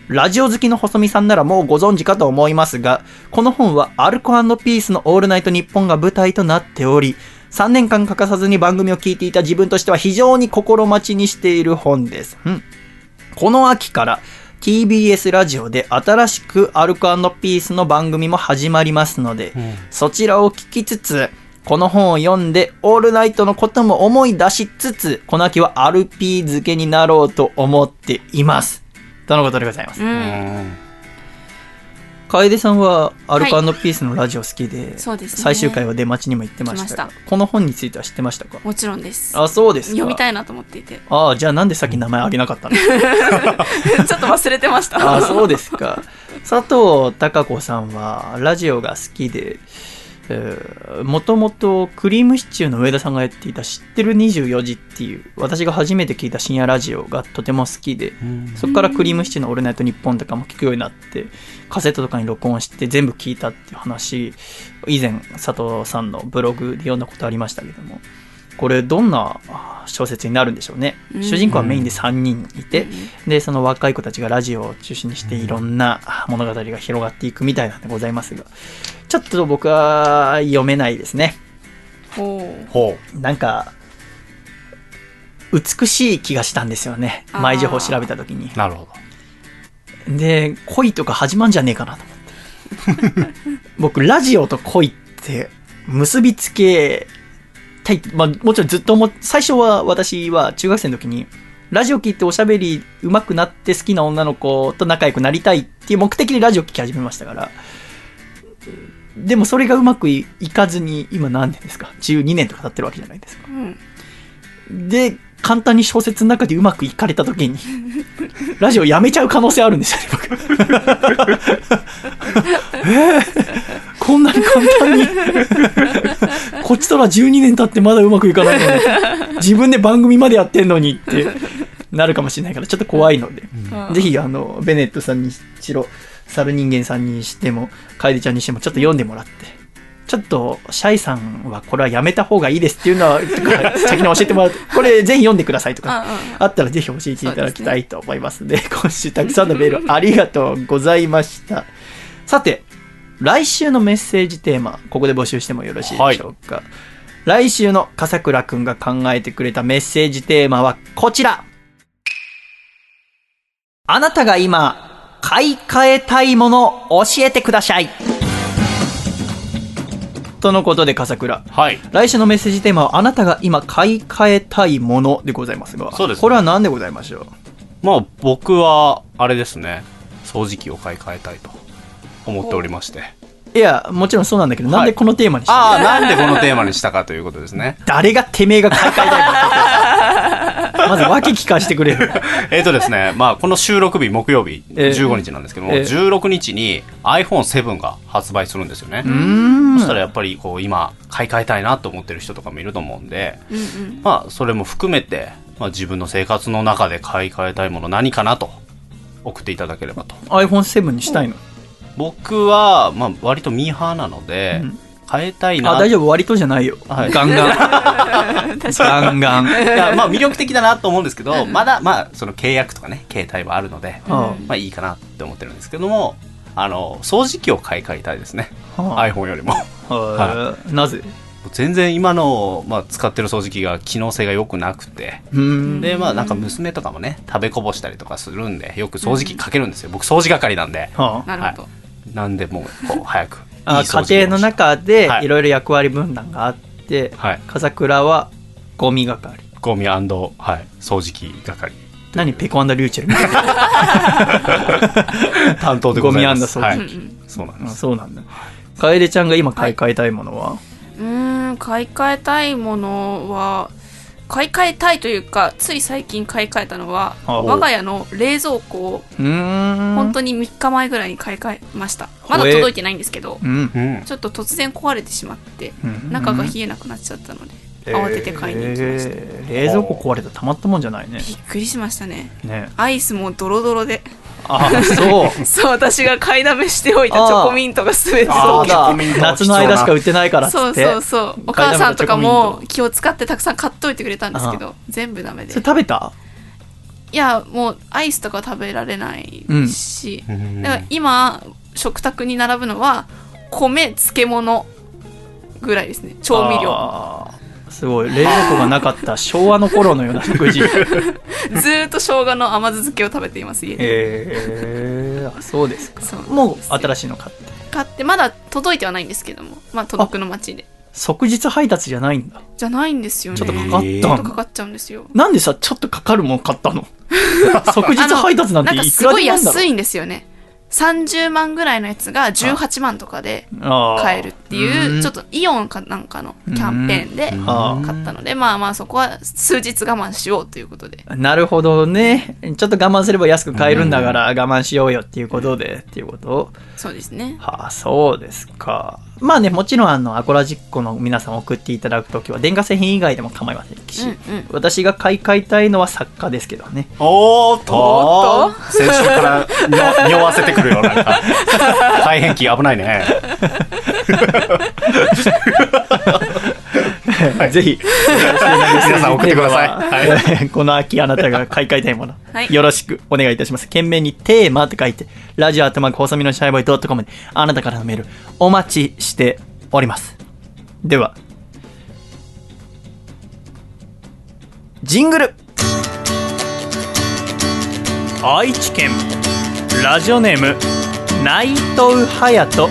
ラジオ好きの細見さんならもうご存知かと思いますが、この本はアルコピースのオールナイトニッポンが舞台となっており、3年間欠かさずに番組を聞いていた自分としては非常に心待ちにしている本です。うんこの秋から TBS ラジオで新しくアルコピースの番組も始まりますので、そちらを聞きつつ、この本を読んで、オールナイトのことも思い出しつつ、この秋はアルピー漬けになろうと思っています。とのことでございます。うん楓さんはアルコピースのラジオ好きで、そうですね。最終回は出待ちにも行ってましたがこの本については知ってましたか？もちろんです。あ、そうですか。読みたいなと思っていて。ああ、じゃあなんでさっき名前あげなかったの？*laughs* ちょっと忘れてました。あそうですか。佐藤孝子さんはラジオが好きで、もともとクリームシチューの上田さんがやっていた知ってる24時っていう私が初めて聞いた深夜ラジオがとても好きで、そこからクリームシチューのオールナイトニッポンとかも聞くようになって、カセットとかに録音して全部聞いたっていう話、以前佐藤さんのブログで読んだことありましたけども、これどんなあ小説になるんでしょうね。うん主人公はメインで3人いて、で、その若い子たちがラジオを中心にしていろんな物語が広がっていくみたいなんでございますが、ちょっと僕は読めないですね。ほうほなんか、美しい気がしたんですよね。前情報を調べた時にう。なるほどで、恋とか始まんじゃねえかなと思って。*laughs* 僕、ラジオと恋って結びつけたい。まあ、もちろんずっとも最初は私は中学生の時に、ラジオ聞いておしゃべり上手くなって好きな女の子と仲良くなりたいっていう目的でラジオ聴き始めましたから。でもそれがうまくいいかずに、今何年ですか ?12 年とか経ってるわけじゃないですか。うんで、簡単に小説の中でうまくいかれたときに、*laughs* ラジオやめちゃう可能性あるんですよね、僕。*laughs* えーこんなに簡単に、こっちとら12年経ってまだうまくいかないのに、自分で番組までやってんのにってなるかもしれないから、ちょっと怖いので、うん。ぜひ、あの、ベネットさんにしろ、猿人間さんにしても、楓ちゃんにしても、ちょっと読んでもらって、ちょっと、シャイさんはこれはやめた方がいいですっていうのは、とか先に教えてもらうと、これぜひ読んでくださいとか、あったらぜひ教えていただきたいと思いますので、今週たくさんのメールありがとうございました。さて、来週のメッセージテーマ、ここで募集してもよろしいでしょうか？来週の笠倉くんが考えてくれたメッセージテーマはこちら。あなたが今、買い替えたいもの教えてください。とのことで笠倉。はい。来週のメッセージテーマはあなたが今買い替えたいものでございますがそうですねこれは何でございましょう？まあ僕は、あれですね、掃除機を買い替えたいと思っておりまして。いやもちろんそうなんだけど、なんでこのテーマにしたの？ああ、なんでこのテーマにしたかということですね。*laughs* 誰がてめえが買い替えたいの？まず訳聞かせてくれる *laughs* えっとですね、まあこの収録日木曜日、ええ。15日なんですけども、ええ。16日に iPhone7 が発売するんですよね。そしたらやっぱりこう今買い替えたいなと思ってる人とかもいると思うんで、うんうん。まあそれも含めて、まあ、自分の生活の中で買い替えたいもの何かなと送っていただければと。iPhone7 にしたいの？僕は、まあ、割とミーハーなので、うん変えたいな。あ大丈夫？割とじゃないよ、はい。ガンガン。*laughs* ガンガン。いやまあ魅力的だなと思うんですけどまだまあその契約とかね携帯はあるので、はまあいいかなって思ってるんですけどもあの掃除機を買い替えたいですね、あは iPhone よりも。あはあなぜ？全然今の、まあ、使ってる掃除機が機能性が良くなくて。うーん。でまあなんか娘とかもね食べこぼしたりとかするんでよく掃除機かけるんですよ。僕掃除係なんで。はあなるほど、なんでもうこう早くあいい掃除機家庭の中ではい。いろいろ役割分担があって、はい。笠倉はゴミ係。ゴミはい、掃除機係。何？ペコリューチェルみたいな。*laughs* 担当でございます。ゴミはい。うんうん。あそうなんです。そうなんだ。楓ちゃんが今買い替えたいものは、うーん買い替えたいものは買い替えたいというかつい最近買い替えたのはあ我が家の冷蔵庫を本当に3日前ぐらいに買い替えました。まだ届いてないんですけどちょっと突然壊れてしまってうん。中が冷えなくなっちゃったので慌てて買いに行きました、えー。冷蔵庫壊れたらたまったもんじゃないね。びっくりしましたね。ね。アイスもドロドロであそう。*laughs* そう私が買いだめしておいたチョコミントが全てそう。だ。夏の間しか売ってないからっつって。そうそうそう。お母さんとかも気を使ってたくさん買っといてくれたんですけど全部ダメで。それ食べた？いやもうアイスとか食べられないし、うん。だから今食卓に並ぶのは米漬物ぐらいですね。調味料すごい冷蔵庫がなかった *laughs* 昭和の頃のような食事。ずーっと生姜の甘酢漬けを食べています家でえー、あそうですか。もう新しいの買って。買ってまだ届いてはないんですけども。まあ届くの待ちで。即日配達じゃないんだ。じゃないんですよね。ちょっとかかったちょっとかかっちゃうんですよ。なんでさちょっとかかるもん買ったの？*laughs* 即日配達なんていくらでもあるんだろごい安いんですよね30万ぐらいのやつが18万とかで買えるっていううん。ちょっとイオンかなんかのキャンペーンで買ったのでまあまあそこは数日我慢しようということで。なるほどね。ちょっと我慢すれば安く買えるんだから我慢しようよっていうことでっていうこと。そうですね。はあそうですかまあねもちろんあのアコラジックの皆さん送っていただくときは電化製品以外でも構いません。し、うんうん。私が買い替えたいのは作家ですけどね。おーっと。おーっ先週からに匂わせてくるよなんか。*laughs* 大変気危ないね *laughs* ぜひ皆さん送ってください。はい。この秋あなたが買い替えたいもの、はい。よろしくお願いいたします。懸命にテーマって書いてラジオアットマーク細身のシャイボーイ .com であなたからのメールお待ちしております。ではジングル。愛知県。ラジオネーム内藤隼人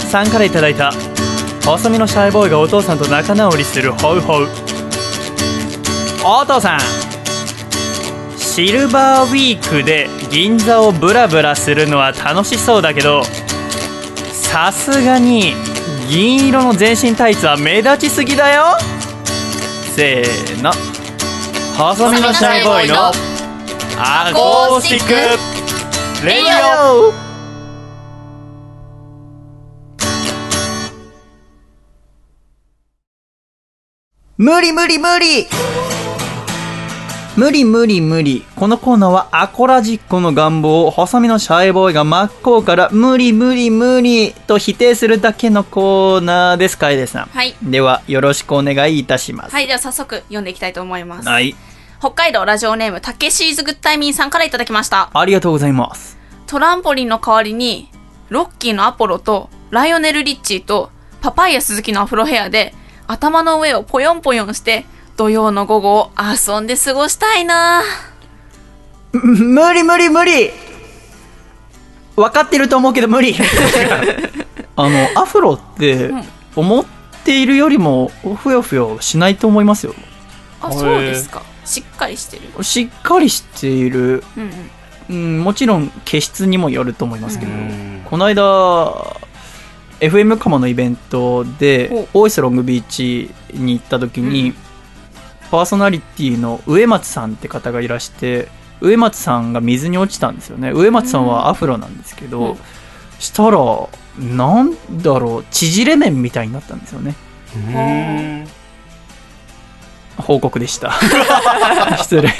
さんからいただいた細身のシャイボーイがお父さんと仲直りするホウホウ。お父さん。シルバーウィークで銀座をブラブラするのは楽しそうだけどさすがに銀色の全身タイツは目立ちすぎだよ。せーの。細身のシャイボーイのアコースティック。レディオ。無理無理無理無理無理無理。このコーナーはアコラジッコの願望を細身のシャイボーイが真っ向から無理無理無理と否定するだけのコーナーです、楓さん。はい。では、よろしくお願いいたします。はい、では早速読んでいきたいと思います。はい。北海道ラジオネーム、たけしーズグッタイミンさんからいただきました。ありがとうございます。トランポリンの代わりに、ロッキーのアポロと、ライオネル・リッチーと、パパイヤ鈴木のアフロヘアで、頭の上をポヨンポヨンして、土曜の午後を遊んで過ごしたいな無理無理無理分かってると思うけど無理 *laughs* あの、アフロって、思っているよりも、ふよふよしないと思いますよ。あ、そうですか。しっかりしてる。しっかりしている。うんうん。うん、もちろん、毛質にもよると思いますけど、うんこの間、FM カモのイベントで、オーイスロングビーチに行った時に、パーソナリティの植松さんって方がいらして、植松さんが水に落ちたんですよね。植松さんはアフロなんですけど、うんしたら、なんだろう、縮れ麺みたいになったんですよね。うん報告でした。*laughs* 失礼。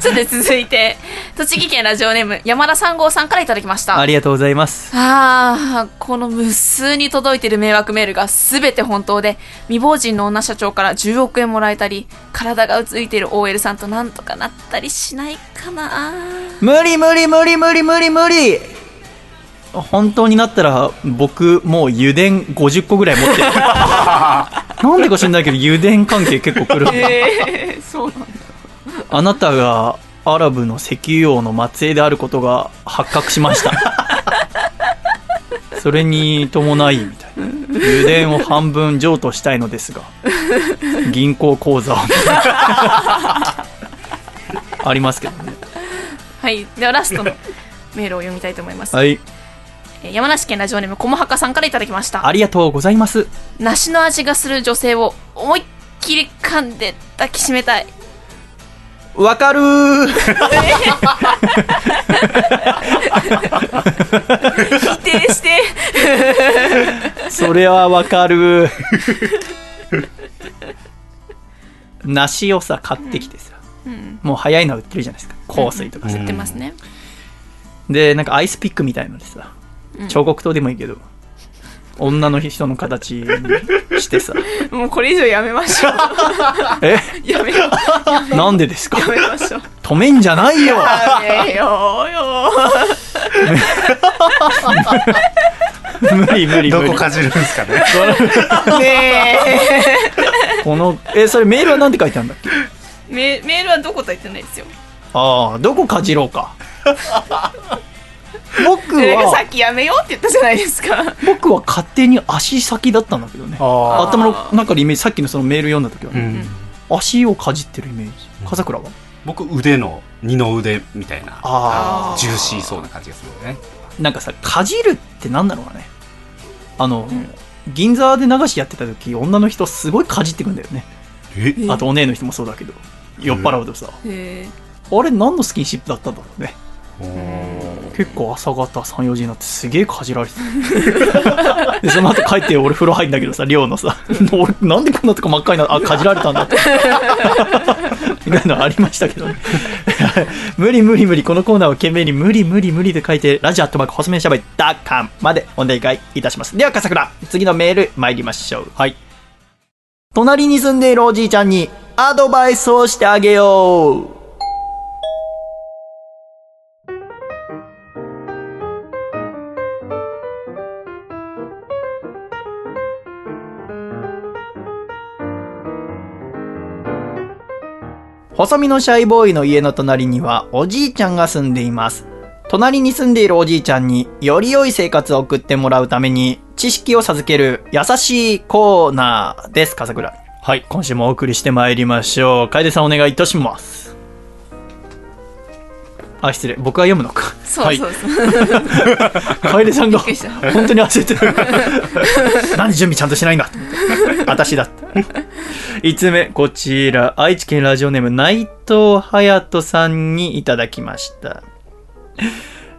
さて続いて、栃木県ラジオネーム、山田三号さんからいただきました。ありがとうございます。ああ、この無数に届いてる迷惑メールが全て本当で、未亡人の女社長から10億円もらえたり、体がついてる OL さんとなんとかなったりしないかな無理無理無理無理無理無理本当になったら僕もう油田50個ぐらい持ってる *laughs* なんでか知んないけど油田関係結構来るんでええそうなんだ。あなたがアラブの石油王の末裔であることが発覚しました *laughs* それに伴いみたいな油田を半分譲渡したいのですが銀行口座をありますけどねはい。ではラストのメールを読みたいと思います。はいえー山梨県ラジオネーム、こもはかさんからいただきました。ありがとうございます梨の味がする女性を思いっきり噛んで抱きしめたい。わかるー。否定して。それはわかる梨をさ買ってきてさ、もう早いの売ってるじゃないですか。香水とかさ、知ってますね。でなんかアイスピックみたいのでさ彫刻刀でもいいけど、女の人の形にしてさ *laughs* もうこれ以上やめましょう。*laughs* え？やめよう。なんでですか？やめましょう。止めんじゃないよやめようよ。無理無理無理 *laughs* どこかじるんですかねねこのえそれメールは何て書いてあるんだっけ？え。メメールはどことは言ってないですよ。ああどこかじろうか僕それがさはっきやめようって言ったじゃないですか。僕は勝手に足先だったんだけどね。あ頭の中のイメージさっきのそのメール読んだ時はね、ーうん。足をかじってるイメージ。笠倉は？僕腕の二の腕みたいなあジューシーそうな感じがするよね。なんかさかじるって何なのかね。あの、銀座で流しやってた時女の人すごいかじってくんだよね。え？あとお姉の人もそうだけど。酔っ払うとさ、へあれ何のスキンシップだったんだろうね結構朝方34時になってすげえかじられてた。*laughs* でその後帰って俺風呂入るんだけどさ寮のさ。俺なんでこんなとこ真っ赤になあかじられたんだって。*laughs* みたいなのありましたけど。ね *laughs* 無理無理無理このコーナーを懸命に無理無理無理で書いてラジオアットマーク細めしゃべりダッカンまでお願いいたします。では笠倉次のメール参りましょう。はい。隣に住んでいるおじいちゃんにアドバイスをしてあげよう細身のシャイボーイの家の隣にはおじいちゃんが住んでいます。隣に住んでいるおじいちゃんにより良い生活を送ってもらうために知識を授ける優しいコーナーです、笠倉。はい今週もお送りしてまいりましょう。楓さんお願いいたします。あ、失礼。僕が読むのか。そうそうそう。*laughs* 楓さんがびっくりした本当に焦ってる。*laughs* なんで準備ちゃんとしないんだと思って私だった。5つ目、こちら、愛知県ラジオネーム内藤隼人さんにいただきました。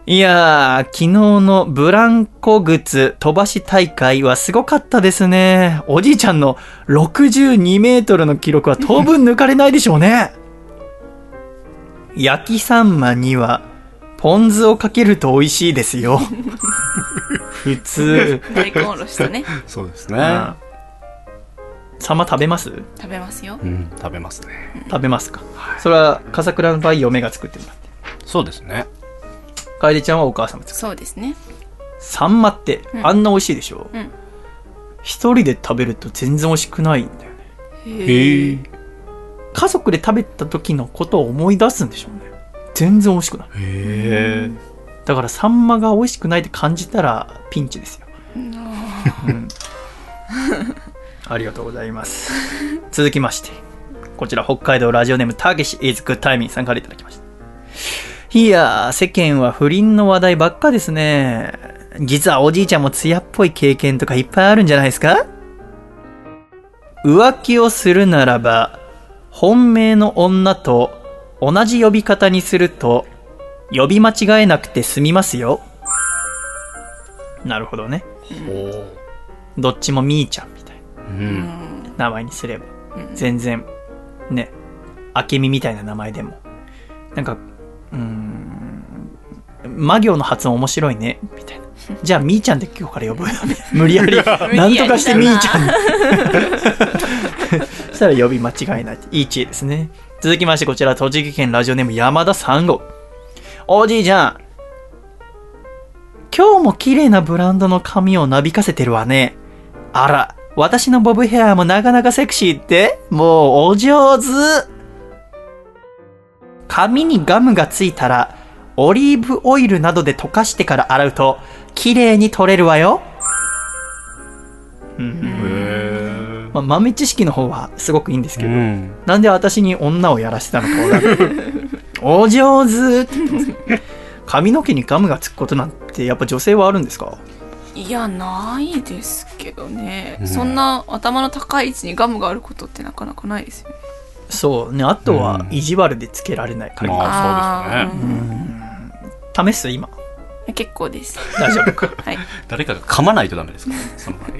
いやー、昨日のブランコ靴飛ばし大会はすごかったですね。おじいちゃんの62メートルの記録は当分抜かれないでしょうね。焼きサンマには、ポン酢をかけると美味しいですよ。*laughs* 普通。大根おろしとね *laughs* そうですねうん。サンマ食べます？食べますようん、食べますね。食べますか。それは、笠倉の場合、嫁が作ってもらって。そうですね。楓ちゃんはお母さんが作る。そうですねサンマって、うんあんな美味しいでしょ？うん一人で食べると全然美味しくないんだよね。へえ。家族で食べた時のことを思い出すんでしょうね。全然美味しくない。へえ。だからサンマが美味しくないって感じたらピンチですよ。うんありがとうございます。*laughs* 続きまして、こちら北海道ラジオネームたけし is good timing さんからいただきました。いやー、世間は不倫の話題ばっかですね。実はおじいちゃんも艶っぽい経験とかいっぱいあるんじゃないですか？浮気をするならば、本命の女と同じ呼び方にすると、呼び間違えなくて済みますよ。なるほどね。おどっちもみーちゃんみたいうん。な名前にすれば、全然、ね、あけみみたいな名前でも、なんか、うーん、魔行の発音面白いね、みたいな。じゃあ、みーちゃんで今日から呼ぶ *laughs* よ。無理やり、なんとかしてみーちゃんに。*laughs* そしたら呼び間違いない。いい知恵ですね。続きまして、こちら、栃木県ラジオネーム山田三号。おじいちゃん、今日も綺麗なブランドの髪をなびかせてるわね。あら、私のボブヘアもなかなかセクシーって？もうお上手髪にガムがついたら、オリーブオイルなどで溶かしてから洗うと、綺麗に取れるわよ。うん。まあ、豆知識の方はすごくいいんですけど、うん。なんで私に女をやらせたのかわからない。*laughs* お上手って言ってます。髪の毛にガムがつくことなんてやっぱ女性はあるんですか？いやないですけどね、うん。そんな頭の高い位置にガムがあることってなかなかないですよね。そうね。あとはうん。意地悪でつけられない限り。まあそうですね。あー試す今？うん結構です。大丈夫か。*laughs* はい。誰かが噛まないとダメですか？らね、その場合。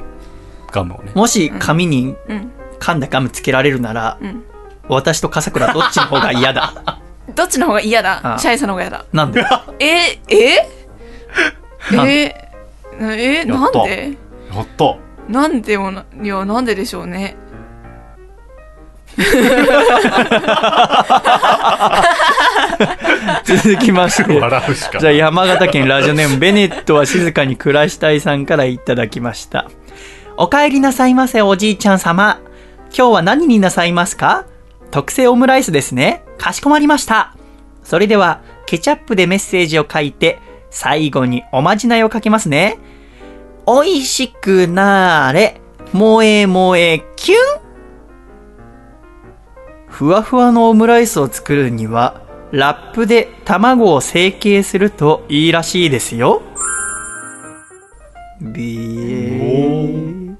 ガムをね。もし髪にうん。噛んだガムつけられるなら、うん。私と笠倉どっちの方が嫌だ。*laughs* どっちの方が嫌あだシャイさんの方が嫌だ。なんで？*laughs* ええ？なんええやった。なんでやった。なんでもないやなんででしょうね続きまして。笑うしかじゃあ山形県ラジオネームベネットは静かに暮らしたいさんからいただきました。お帰りなさいませおじいちゃん様。今日は何になさいますか？特製オムライスですね。かしこまりました。それでは、ケチャップでメッセージを書いて、最後におまじないを書きますね。おいしくなーれ、萌え萌えキュンふわふわのオムライスを作るには、ラップで卵を成形するといいらしいですよ。ビー。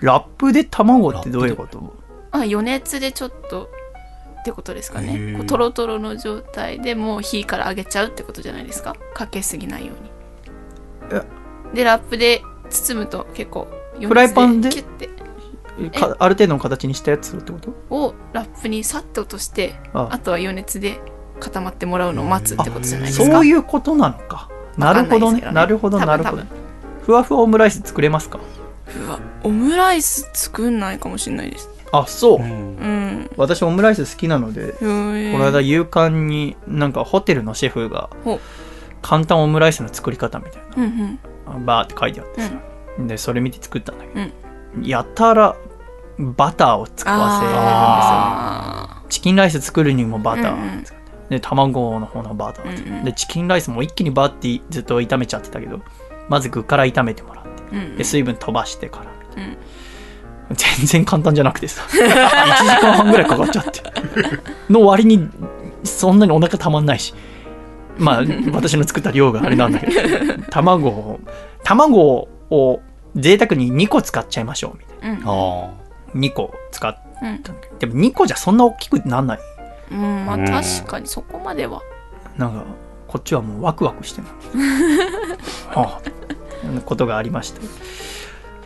ラップで卵ってどういうこと？あ余熱でちょっとってことですかへねー。こうトロトロの状態でもう火から上げちゃうってことじゃないですか？かけすぎないようえにでラップで包むと結構余熱フライパンで？キュッてかある程度の形にしたやつってこと？をラップにサッと落としてあ。あとは余熱で固まってもらうのを待つってことじゃないですか。そういうことなのか。なるほどね。ねなるほど、なるほど多分。ふわふわオムライス作れますか？うわオムライス作んないかもしれないです。あ、そう。う。ん。うん。私オムライス好きなので、この間夕刊になんかホテルのシェフが簡単オムライスの作り方みたいうんうん。な、バーって書いてあってさ。で、それ見て作ったんだけど、やたらバターを使わせるんですよチキンライス作るにもバタうんうん。で卵の方のバター、うんうん。でチキンライスも一気にバーってずっと炒めちゃってたけどまず具から炒めてもらって。ーうん。で水分飛ばしてからみたいな、うん。全然簡単じゃなくてさ。1時間半ぐらいかかっちゃって。の割にそんなにお腹たまんないし。まあ私の作った量があれなんだけど。*laughs* 卵を卵を贅沢に2個使っちゃいましょうみたいうん。あな2個使っうんたんだけどでも2個じゃそんな大きくなんないうんまあうん確かにそこまではなんか、ここっちはもうワクワクしてるは *laughs* あそんなことがありました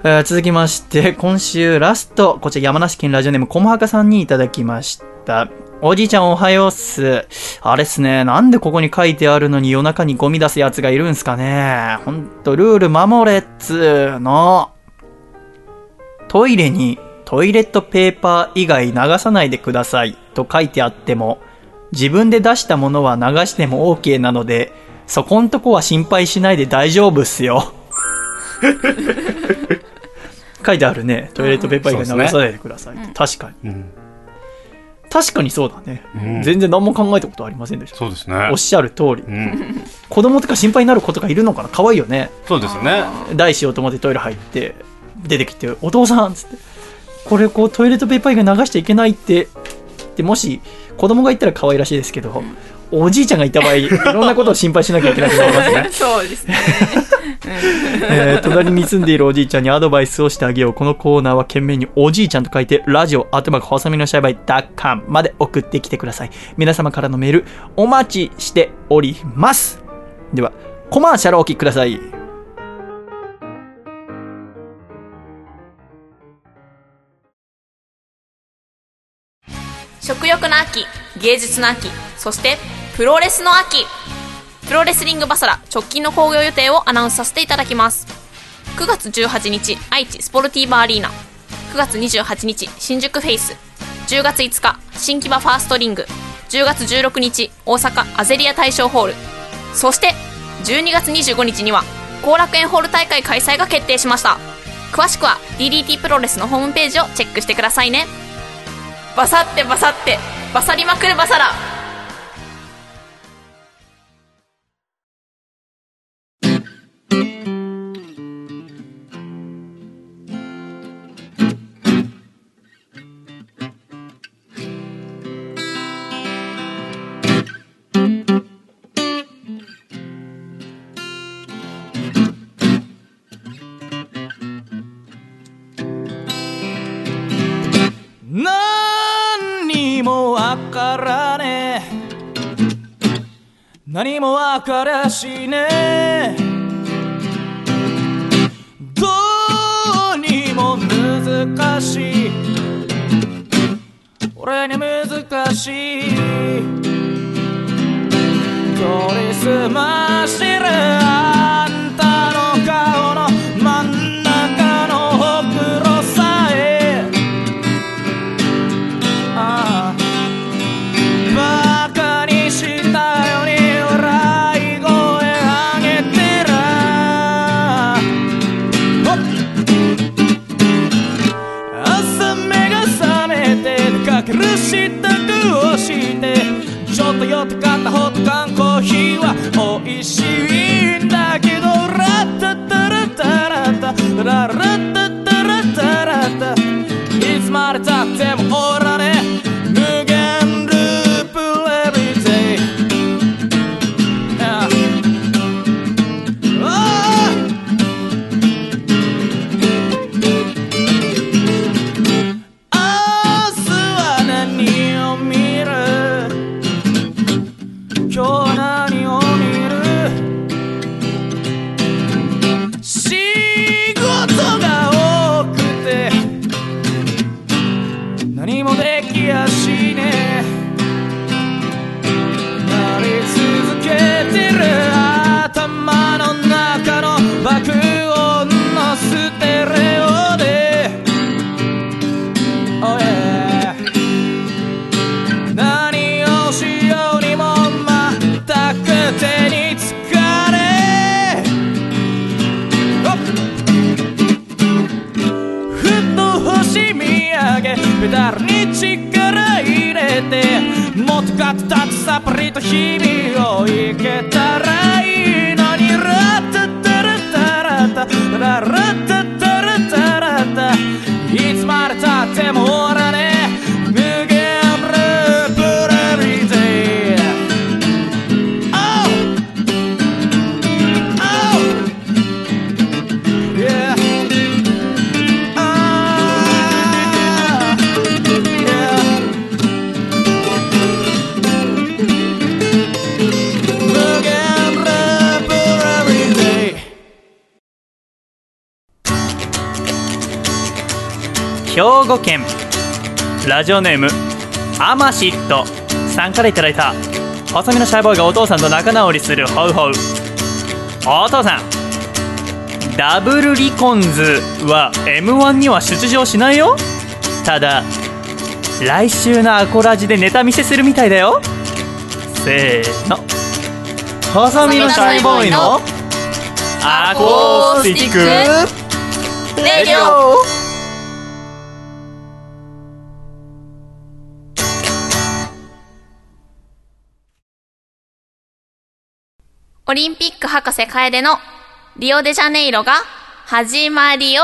えー続きまして、今週ラスト、こちら山梨県ラジオネームこもはかさんにいただきました。おじいちゃんおはようっす。あれっすね、なんでここに書いてあるのに夜中にゴミ出すやつがいるんすかね。ほんと、ルール守れっつーの。トイレにトイレットペーパー以外流さないでくださいと書いてあっても、自分で出したものは流しても OK なので、そこんとこは心配しないで大丈夫っすよ。*laughs* 書いてあるね。トイレットペーパー以外流さないでくださいって。確かに。うん。確かにそうだね。うん全然何も考えたことありませんでした。そうですねおっ。しゃる通り。うん。子供とか心配になる子とかいるのかな可愛いよね。そうですね。大しようと思ってトイレ入って、出てきて、お父さんっつって、これこうトイレットペーパー以外流しちゃいけないって、でもし子供が言ったら可愛らしいですけど、おじいちゃんがいた場合、いろんなことを心配しなきゃいけなくなりますね。*laughs* そうですね。*laughs* えー隣に住んでいるおじいちゃんにアドバイスをしてあげよう。このコーナーは懸命におじいちゃんと書いて、ラジオ、アトマク、細身のシャイバイ、ダッカンまで送ってきてください。皆様からのメール、お待ちしております。では、コマーシャルをお聞きください。食欲の秋芸術の秋そしてプロレスの秋。プロレスリングバサラ直近の興行予定をアナウンスさせていただきます。9月18日愛知スポルティーバアリーナ。9月28日新宿フェイス。10月5日新木場ファーストリング。10月16日大阪アゼリア大賞ホール。そして12月25日には後楽園ホール大会開催が決定しました。詳しくは DDT プロレスのホームページをチェックしてくださいね。バサってバサって。バサりまくるバサラ。何もわからしね。どうにも難しい。俺に難しい。取りすましてるジオネームアマシット。さんからいただいた細身のシャイボーイがお父さんと仲直りするホウホウ。お父さんダブルリコンズは m 1には出場しないよ。ただ来週のアコラジでネタ見せするみたいだよ。せーの。細身のシャイボーイのアコースティックレディオオ博士楓のリオデジャネイロが始まりを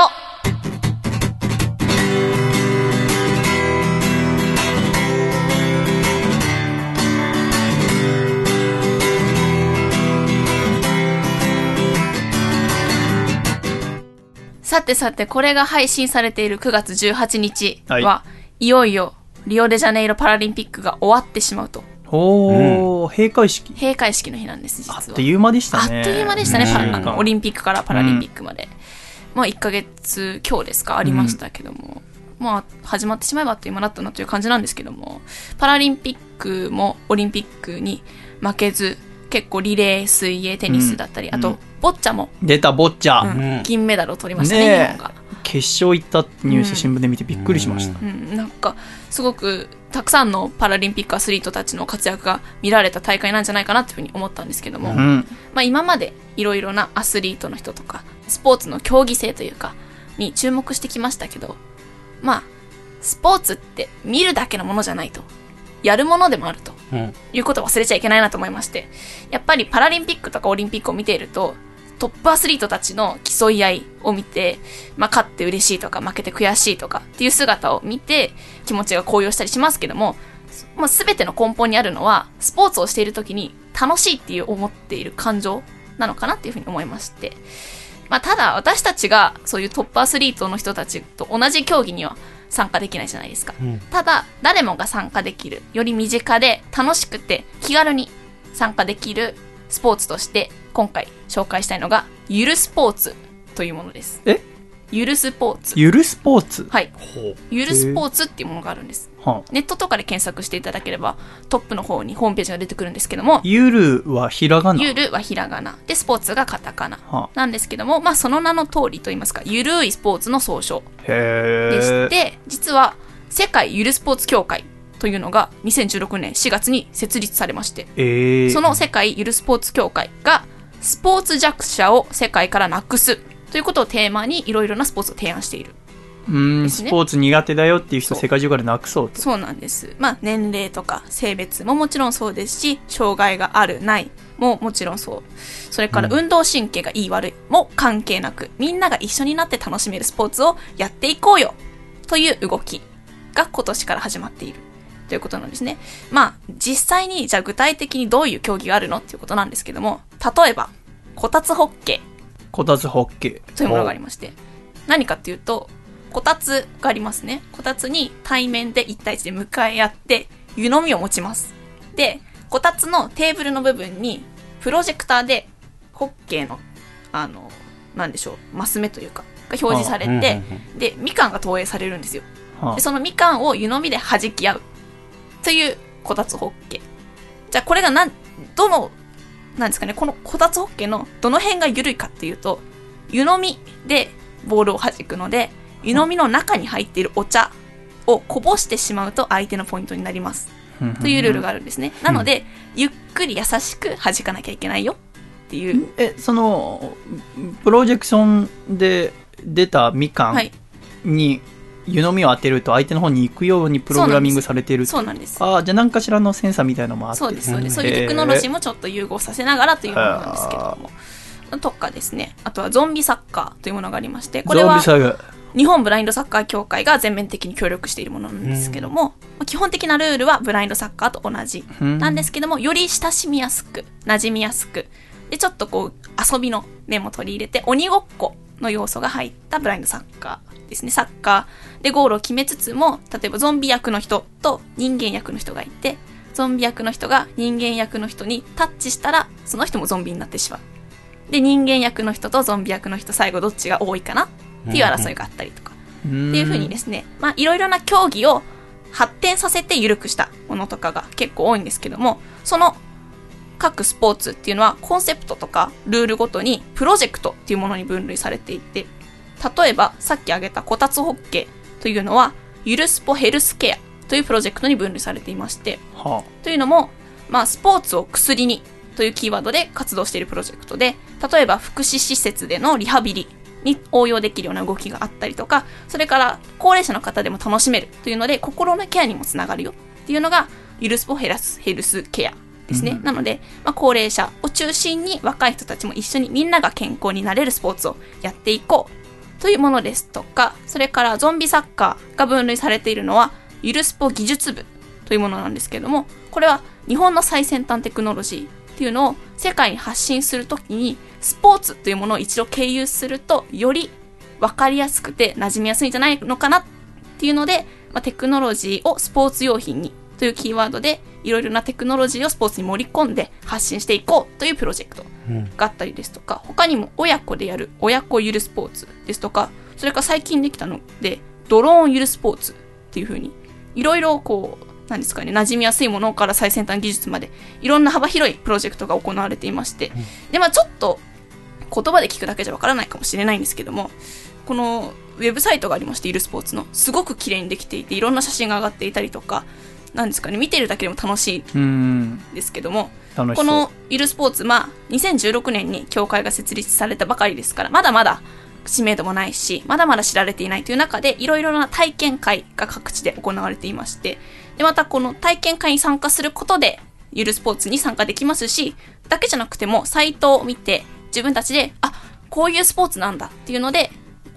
さてさて、これが配信されている9月18日は、はいい、よいよリオデジャネイロパラリンピックが終わってしまうと。おお、閉会式。閉会式の日なんです、実は。あっという間でしたね。あっという間でしたね、パうん。あのオリンピックからパラリンピックまで。まあ1ヶ月今日ですか、ありましたけども。まあ始まってしまえばあっという間だったなという感じなんですけども、パラリンピックもオリンピックに負けず、結構リレー、水泳、テニスだったり、あと、ボッチャも、出たボッチャ、うん銀メダルを取りましたね、ねえ。日本が。決勝行ったってニュース新聞で見てびっくりしました、うん、なんかすごくたくさんのパラリンピックアスリートたちの活躍が見られた大会なんじゃないかなというふうに思ったんですけども、うん。まあ、今までいろいろなアスリートの人とかスポーツの競技性というかに注目してきましたけどまあスポーツって見るだけのものじゃないと。やるものでもあると。うん。いうことを忘れちゃいけないなと思いまして。やっぱりパラリンピックとかオリンピックを見ているとトップアスリートたちの競い合いを見て、まあ、勝って嬉しいとか負けて悔しいとかっていう姿を見て気持ちが高揚したりしますけども、まあ、全ての根本にあるのはスポーツをしている時に楽しいっていう思っている感情なのかなっていうふうに思いまして、まあ、ただ私たちがそういうトップアスリートの人たちと同じ競技には参加できないじゃないですか、ただ誰もが参加できるより身近で楽しくて気軽に参加できるスポーツとして今回紹介したいのがゆるスポーツというものです。え？ゆるスポーツ。ゆるスポーツ？はい。ゆるスポーツっていうものがあるんです。はあ。ネットとかで検索していただければトップの方にホームページが出てくるんですけどもゆるはひらがな？ゆるはひらがな。でスポーツがカタカナはなんですけどもまあその名の通りといいますかゆるいスポーツの総称へでしえて実は世界ゆるスポーツ協会というのが2016年4月に設立されましてえー、その世界ゆるスポーツ協会がスポーツ弱者を世界からなくすということをテーマにいろいろなスポーツを提案している。ね。スポーツ苦手だよっていう人世界中からなくそうと。そうなんです。まあ年齢とか性別ももちろんそうですし障害があるないももちろんそう。それから運動神経がいい悪いも関係なくみんなが一緒になって楽しめるスポーツをやっていこうよという動きが今年から始まっているということなんですね。まあ、実際に、じゃあ具体的にどういう競技があるのっていうことなんですけども、例えば、こたつホッケこたつホッケーーというものがありまして、何かっていうと、こたつがありますね。こたつに対面で1対1で向かい合って、湯飲みを持ちます。で、こたつのテーブルの部分に、プロジェクターで、ホッケーの、あの、なんでしょう、マス目というか、が表示されて、で、みかんが投影されるんですよ。はでそのみかんを湯飲みで弾き合うというこたつホッケー。じゃあこれがなんどのなんですかねこのこたつホッケーのどの辺が緩いかっていうと湯飲みでボールを弾くので湯飲みの中に入っているお茶をこぼしてしまうと相手のポイントになります。あというルールがあるんですね。なのでゆっくり優しく弾かなきゃいけないよ。っていう。えそのプロジェクションで出たみかんはい。に湯飲みを当てると相手の方に行くようにプログラミングされているそうなんです。ああじゃあ何かしらのセンサーみたいなのもあって。そうですそうです、そういうテクノロジーもちょっと融合させながらというものなんですけれども。とかですね。あとはゾンビサッカーというものがありましてこれはゾンビサガ日本ブラインドサッカー協会が全面的に協力しているものなんですけども、まあ基本的なルールはブラインドサッカーと同じうんなんですけどもより親しみやすく馴染みやすく。でちょっとこう遊びの面も取り入れて鬼ごっこの要素が入ったブラインドサッカーですね。サッカーでゴールを決めつつも例えばゾンビ役の人と人間役の人がいてゾンビ役の人が人間役の人にタッチしたらその人もゾンビになってしまう。で人間役の人とゾンビ役の人最後どっちが多いかな？っていう争いがあったりとか、っていうふうにですね、まあいろいろな競技を発展させて緩くしたものとかが結構多いんですけども、その各スポーツっていうのはコンセプトとかルールごとにプロジェクトっていうものに分類されていて、例えばさっき挙げたこたつホッケーというのはゆるスポヘルスケアというプロジェクトに分類されていまして、はというのも、まあ、スポーツを薬にというキーワードで活動しているプロジェクトで、例えば福祉施設でのリハビリに応用できるような動きがあったりとか、それから高齢者の方でも楽しめるというので、心のケアにもつながるよっていうのが、ゆるスポヘラスヘルスケアですね。なので、まあ、高齢者を中心に若い人たちも一緒にみんなが健康になれるスポーツをやっていこうというものですとか、それからゾンビサッカーが分類されているのは、ゆるスポ技術部というものなんですけども、これは日本の最先端テクノロジーっていうのを世界に発信するときに、スポーツというものを一度経由すると、より分かりやすくて馴染みやすいんじゃないのかなっていうので、まあ、テクノロジーをスポーツ用品にというキーワードで、いろいろなテクノロジーをスポーツに盛り込んで発信していこうというプロジェクトがあったりですとか、他にも親子でやる親子ゆるスポーツですとか、それから最近できたので、ドローンゆるスポーツっていう風に、いろいろこう、なんですかね、馴染みやすいものから最先端技術まで、いろんな幅広いプロジェクトが行われていまして、で、まあちょっと言葉で聞くだけじゃわからないかもしれないんですけども、このウェブサイトがありまして、ゆるスポーツの、すごく綺麗にできていて、いろんな写真が上がっていたりとか、なんですかね、見てるだけでも楽しいうん。んですけども。このゆるスポーツ、まあ、2016年に協会が設立されたばかりですから、まだまだ知名度もないし、まだまだ知られていないという中で、いろいろな体験会が各地で行われていまして、で、またこの体験会に参加することで、ゆるスポーツに参加できますし、だけじゃなくても、サイトを見て、自分たちで、あ、こういうスポーツなんだっていうので、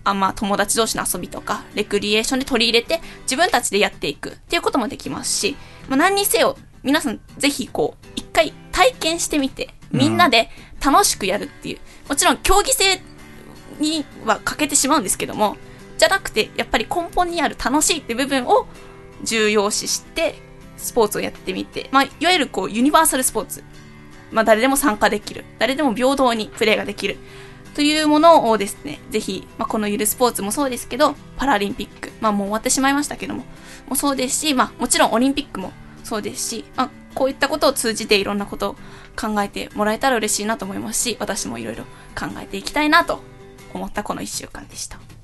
あまあ、友達同士の遊びとか、レクリエーションで取り入れて、自分たちでやっていくっていうこともできますし、まあ、何にせよ、皆さんぜひこう、一回体験してみて、みんなで楽しくやるっていう、もちろん競技性には欠けてしまうんですけども、じゃなくて、やっぱり根本にある楽しいって部分を重要視して、スポーツをやってみて、まあ、いわゆるこう、ユニバーサルスポーツ。まあ、誰でも参加できる。誰でも平等にプレーができる。というものをですね、ぜひ、まあ、このゆるスポーツもそうですけど、パラリンピック、まあもう終わってしまいましたけども、もそうですし、まあもちろんオリンピックもそうですし、まあこういったことを通じていろんなことを考えてもらえたら嬉しいなと思いますし、私もいろいろ考えていきたいなと思ったこの1週間でした。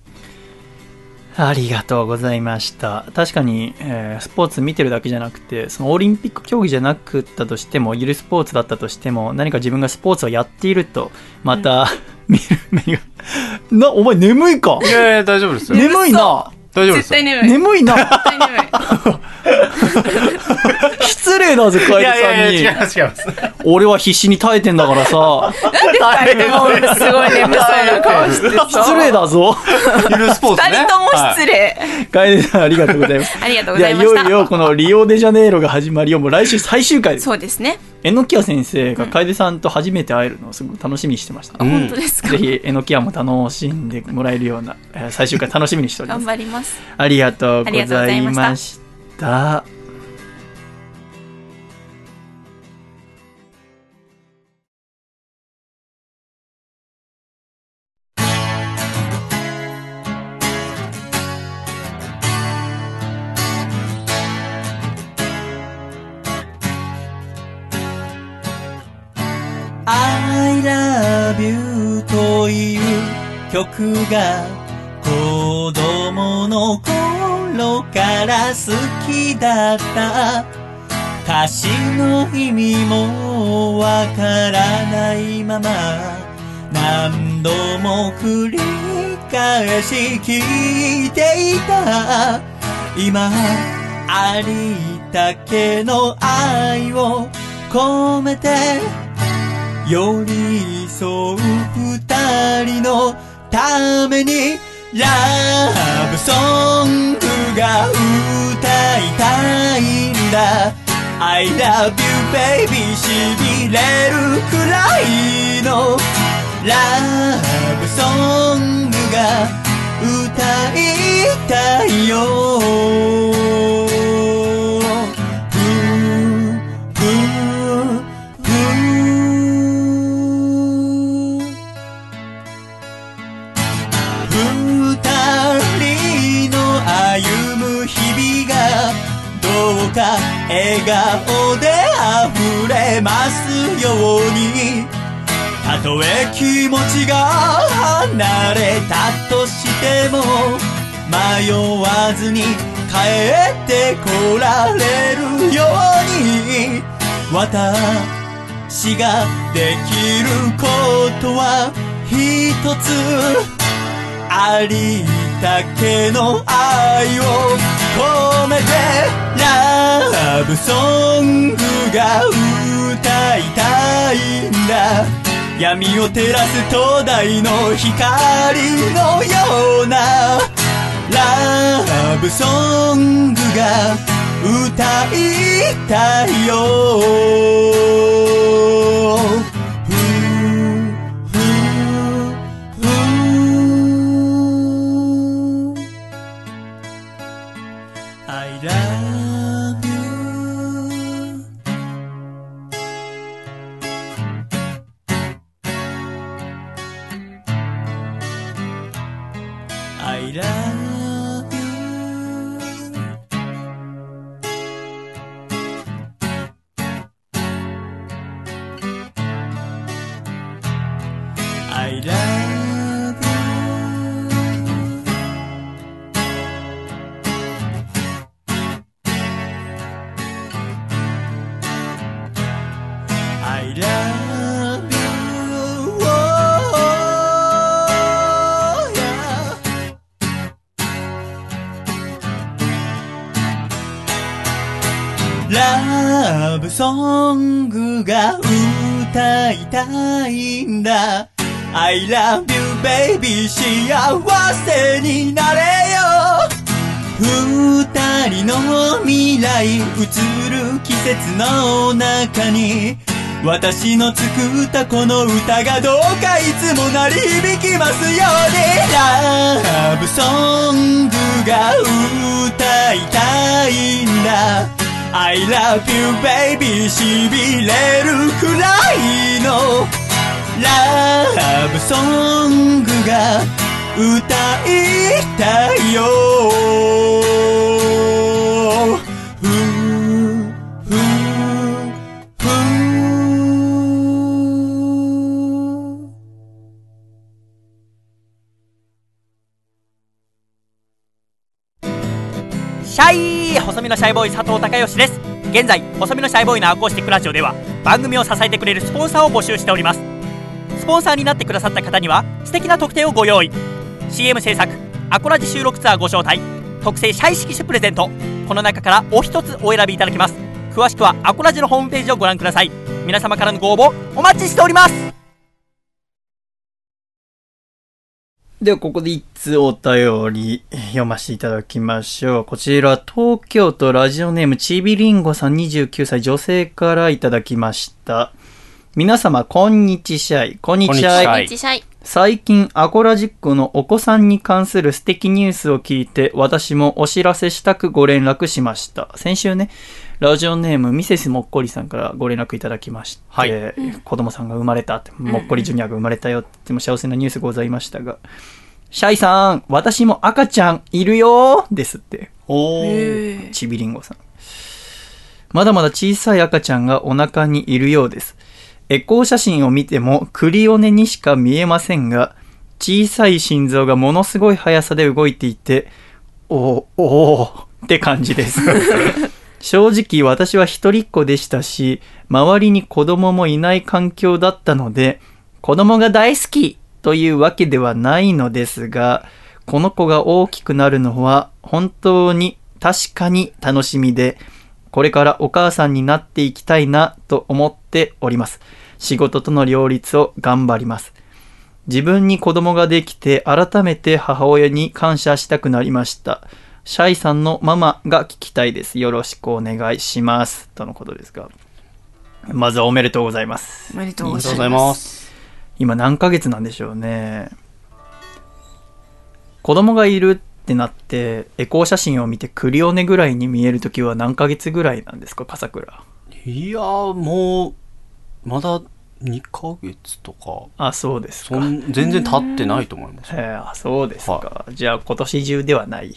ありがとうございました。確かに、えースポーツ見てるだけじゃなくて、そのオリンピック競技じゃなくったとしても、ゆるスポーツだったとしても、何か自分がスポーツをやっていると、また、見る目が、な、お前眠いか？いやいや、大丈夫ですよ。眠いな大丈夫ですよ。絶対眠い。絶眠いな対眠い。*laughs* 失礼だぜ、カエルいやいやいや、違いさんに。ます違います。俺は必死に耐えてんだからさ、二人ともすごい眠そうな顔してさ。失礼だぞ。ゆるスポーツね。二人とも失はい礼。カエルさん、ありがとうございます。ありがとうございました。よいよこのリオデジャネイロが始まりよ、もう来週最終回です。そうですね。えのきや先生が楓さんと初めて会えるのをすごく楽しみにしてました。うん本当ですか？ぜ。ひ、えのきやも楽しんでもらえるような、えー最終回楽しみにしておりま頑す。張ります。ありがとうございました I love you という曲が子供の頃から好きだった歌詞の意味もわからないまま何度も繰り返し聞いていた。今ありったけの愛を込めて寄り添う二人のためにラブソングが歌いたいんだ。I love you baby しびれるくらいのラブソングが歌いたいよ。が笑顔で溢れますようにたとえ気持ちが離れたとしても迷わずに帰ってこられるように。私ができることは一つありたけの愛を。込めてラブソングが歌いたいんだ。闇を照らす灯台の光のような。ラブソングが歌いたいよ。たいんだ。I love you baby. 幸せになれよ。二人の未来映る季節の中に私の作ったこの歌がどうかいつも鳴り響きますように。ラブソングが歌いたいんだ。I love you baby しびれるくらいのラブソングが歌いたいよ。身のシャイボーイ佐藤孝義です。現在細身のシャイボーイのアコースティックラジオでは番組を支えてくれるスポンサーを募集しております。スポンサーになってくださった方には素敵な特典をご用意。CM 制作アコラジ収録ツアーご招待特製シャイ色紙プレゼントこの中からお一つお選びいただけます。詳しくはアコラジのホームページをご覧ください。皆様からのご応募お待ちしております。では、ここで一通お便り読ませていただきましょう。こちら、東京都ラジオネームちびりんごさん29歳女性からいただきました。皆様、こんにちしゃい。こんにちは。こんにちしゃい。最近、アコラジックのお子さんに関する素敵ニュースを聞いて、私もお知らせしたくご連絡しました。先週ね、ラジオネームミセスもっこりさんからご連絡いただきまして、はい子供さんが生まれたって、もっこりジュニアが生まれたよって、も幸せなニュースございましたが、シャイさん、私も赤ちゃんいるよですって。おー。ちびりんごさん。まだまだ小さい赤ちゃんがお腹にいるようです。エコー写真を見てもクリオネにしか見えませんが、小さい心臓がものすごい速さで動いていて、おー、おーって感じです。*laughs* 正直私は一人っ子でしたし、周りに子供もいない環境だったので、子供が大好きというわけではないのですが、この子が大きくなるのは本当に確かに楽しみで、これからお母さんになっていきたいなと思っております。仕事との両立を頑張ります。自分に子供ができて改めて母親に感謝したくなりました。シャイさんのママが聞きたいです。よろしくお願いします。とのことですが。まずはおめでとうございます。おめでとうおございま。ますす。今何ヶ月なんでしょうね。子供がいるってなって、エコー写真を見てクリオネぐらいに見えるときは何ヶ月ぐらいなんですか、笠倉。いやー、もう、まだ2ヶ月とか。あそうですそん全然経ってないと思います。えー、あそうですか、じゃあ今年中ではない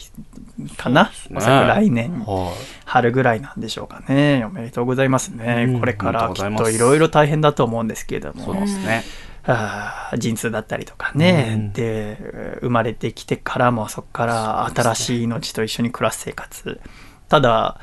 かな、ね。おそらく来年、はい。春ぐらいなんでしょうかね。おめでとうございますね、うんこれからきっといろいろ大変だと思うんですけれども。そうですね。あー陣痛だったりとかね、うん。で生まれてきてからもそこから新しい命と一緒に暮らす生活、ただ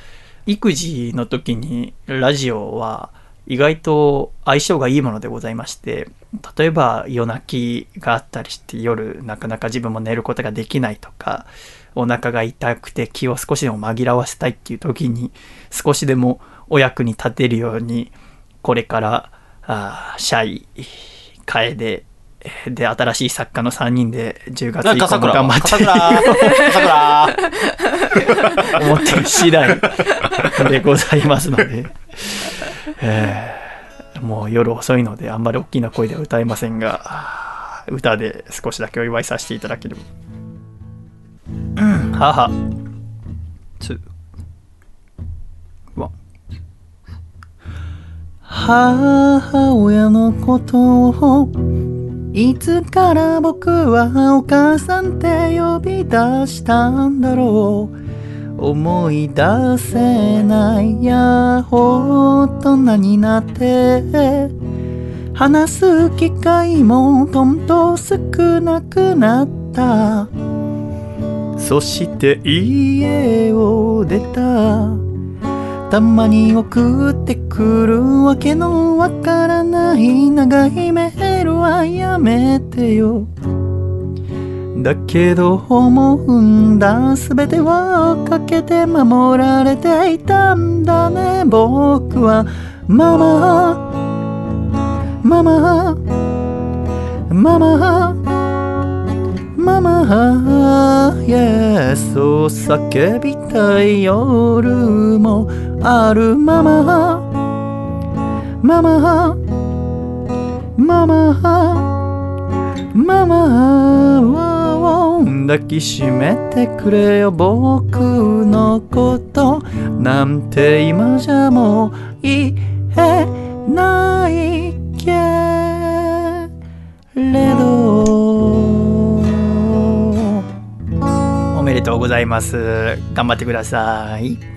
育児の時にラジオは意外と相性がいいものでございまして例えば夜泣きがあったりして夜なかなか自分も寝ることができないとかお腹が痛くて気を少しでも紛らわせたいっていう時に少しでもお役に立てるようにこれからあーシャイ楓で新しい作家の3人で10月以降も頑張って *laughs* 思ってる次第でございますので、えーもう夜遅いのであんまり大きな声では歌えませんが歌で少しだけお祝いさせていただければ。うん。母母親のことをいつから僕はお母さんって呼び出したんだろう思い出せないや大人になって話す機会もどんどん少なくなった。そして家を出た。たまに送ってくるわけのわからない。長いメールはやめてよ。だけど思うんだ。全てはかけて守られていたんだね。僕はママ。ママ。ママ。ママ。イエスを叫びたい夜もあるママ。ママ。ママ。ママ。を抱きしめてくれよ僕のこと。なんて今じゃもう言えないけれど。おめでとうございます。頑張ってください。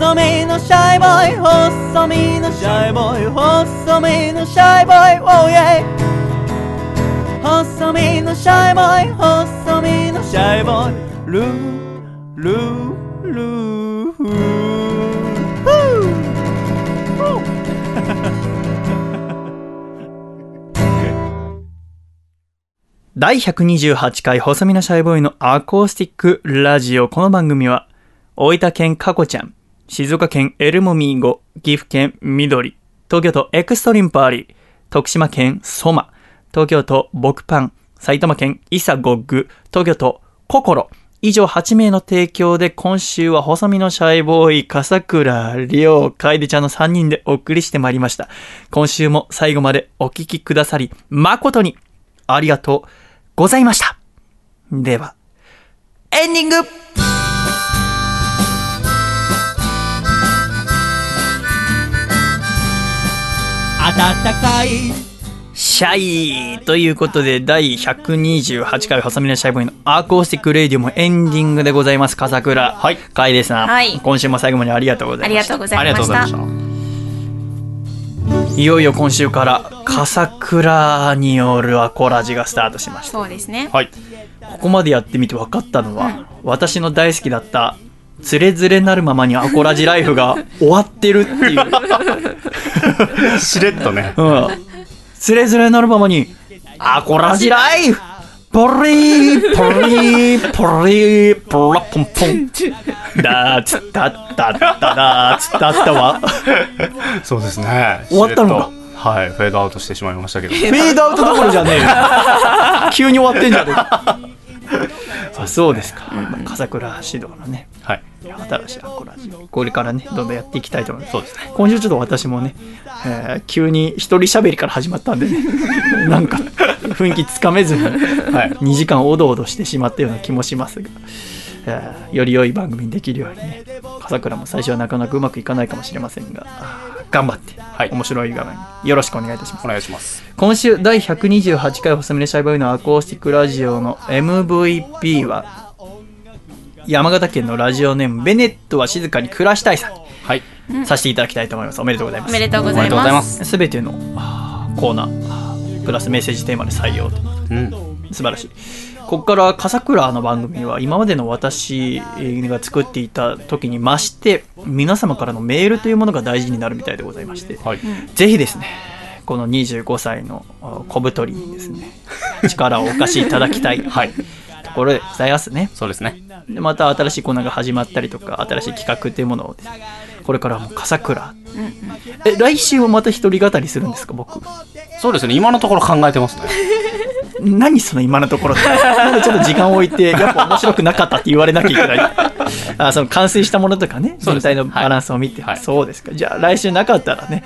細身のシャイボーイ細身のシャイボーイ細身のシャイボーイ Oh yeah 細身のシャイボーイ細身のシャイボーイルールールーフー第128回細身のシャイボーイのアコースティックラジオ。この番組は、大分県かこちゃん、静岡県エルモミーゴ、岐阜県緑、東京都エクストリンパーリー、徳島県ソマ、東京都ボクパン、埼玉県イサゴッグ、東京都ココロ、以上8名の提供で今週は細身のシャイボーイ、笠倉亮、楓ちゃんの3人でお送りしてまいりました。今週も最後までお聞きくださり、誠にありがとうございました。では、エンディング暖かいシャイということで、第128回細身のシャイボーイのアコースティックレディオもエンディングでございます。笠倉。はい。楓さん。はい今週も最後までありがとうございました。ありがとうございましたありがとうございましたいよいよ今週から、笠倉によるアコラジがスタートしました。そうですねはいここまでやってみて分かったのは、私の大好きだった、つれづれなるままにアコラジライフが終わってるっていう。しれっとねうん。つれづれなるままに、アコラジライフポリー、ポリー、ポリー、ポラポンポン。だーつったったっただーつったったわ。そうですね終わったのかはいフェードアウトしてしまいましたけどフェードアウトどころじゃねえよ。*laughs* 急に終わってんじゃねえか。あそうですか、まあ笠倉指導のねはい新しいアコラジ。オこれからねどんどんやっていきたいと思いますそうですね。今週ちょっと私もね、えー急に一人喋りから始まったんで、ね、*laughs* なんか雰囲気つかめずに、2時間おどおどしてしまったような気もしますが、えーより良い番組にできるようにね笠倉も最初はなかなかうまくいかないかもしれませんが頑張って、面白い画面よろしくお願いいたします。お願いします。今週第128回細身のシャイボーイのアコースティックラジオの MVP は山形県のラジオネームベネットは静かに暮らしたいさん。はい。させていただきたいと思います。おめでとうございます。おめでとうございます。す。べてのコーナープラスメッセージテーマで採用と。うん。素晴らしい。ここから笠倉の番組は今までの私が作っていた時に増して皆様からのメールというものが大事になるみたいでございまして、はい。ぜひですねこの25歳のあ小太りにですね力をお貸しいただきたい、ところでございますね。そうですね。でまた新しいコーナーが始まったりとか新しい企画というものをこれからはもう笠倉え来週もまた一人語りするんですか僕？そうですね。今のところ考えてますね。*laughs* 何その今のところって。なんかちょっと時間を置いてやっぱ面白くなかったって言われなきゃいけない。*laughs* あその完成したものとかね全体のバランスを見て。そう,、ですか。じゃあ来週なかったらね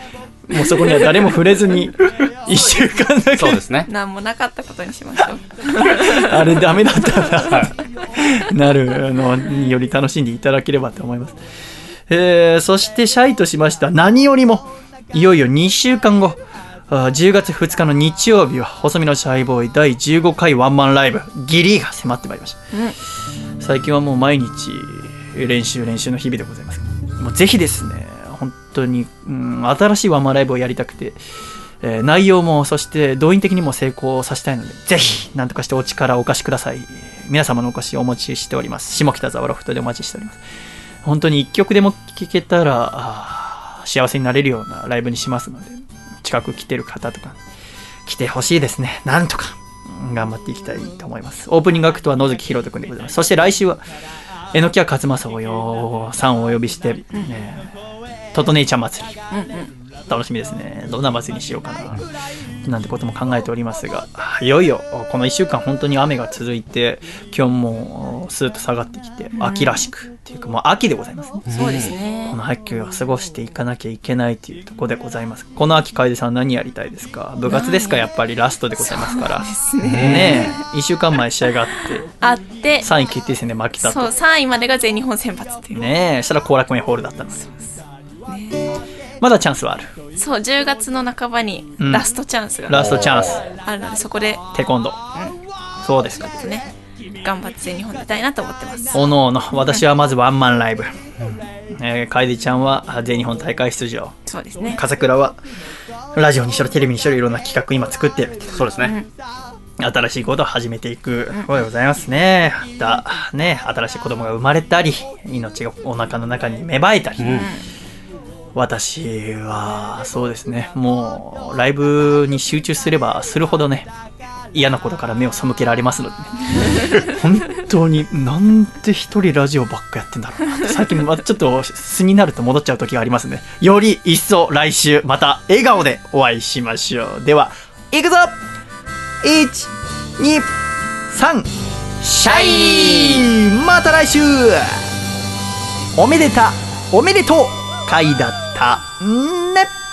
もうそこには誰も触れずに *laughs* 1週間だけ。そうですね。何もなかったことにしましょう。*laughs* あれダメだったな、*laughs* なるのにより楽しんでいただければと思います。えーそしてシャイとしましては何よりもいよいよ2週間後。あー10月2日の日曜日は細身のシャイボーイ第15回ワンマンライブギリが迫ってまいりました。最近はもう毎日練習練習の日々でございます。もうぜひですね本当に、うん、新しいワンマンライブをやりたくてえー内容もそして動員的にも成功させたいのでぜひ何とかしてお力をお貸しください。皆様のお越しをお持ちしております。下北沢ロフトでお待ちしております。本当に一曲でも聴けたら幸せになれるようなライブにしますので近く来てる方とか来てほしいですね。なんとか頑張っていきたいと思います。オープニングアクトは野月ひろとくんでございます。そして来週は榎谷勝正をよさんをお呼びして、えー、トトネイちゃん祭り楽しみですね。どんな祭りにしようかな。なんてことも考えておりますが、いよいよこの1週間本当に雨が続いて、気温もスーッと下がってきて、秋らしくっていうかもう秋でございますね。そうですねこの秋を過ごしていかなきゃいけないというところでございます。この秋、楓さん何やりたいですか？部活ですか？やっぱりラストでございますから。ですねねえ、1週間前試合があって、あって3位決定戦で負けたとそう。3位までが全日本選抜っていうねえ、したら後楽園ホールだったので。まだチャンスはある。そう10月の半ばにうんラストチャンスがラストチャンス。あるのでそこでテコンドー。そうですか。ですね頑張って全日本出たいなと思ってますおのおの、私はまずワンマンライブ。えー、楓ちゃんはあ全日本大会出場。そうですね笠倉はラジオにしろテレビにしろいろんな企画今作ってる。そうですね。新しいことを始めていくでございますね。だね、新しい子供が生まれたり、命がお腹の中に芽生えたり。私はそうですね、もうライブに集中すればするほどね、嫌なことから目を背けられますのでね。*laughs* 本当になんで一人ラジオばっかやってんだろうなって最近ちょっと素になると戻っちゃう時がありますね。より一層来週また笑顔でお会いしましょう。では、いくぞ !1、2、3、シャイまた来週おめでた、おめでとう回だった。ね。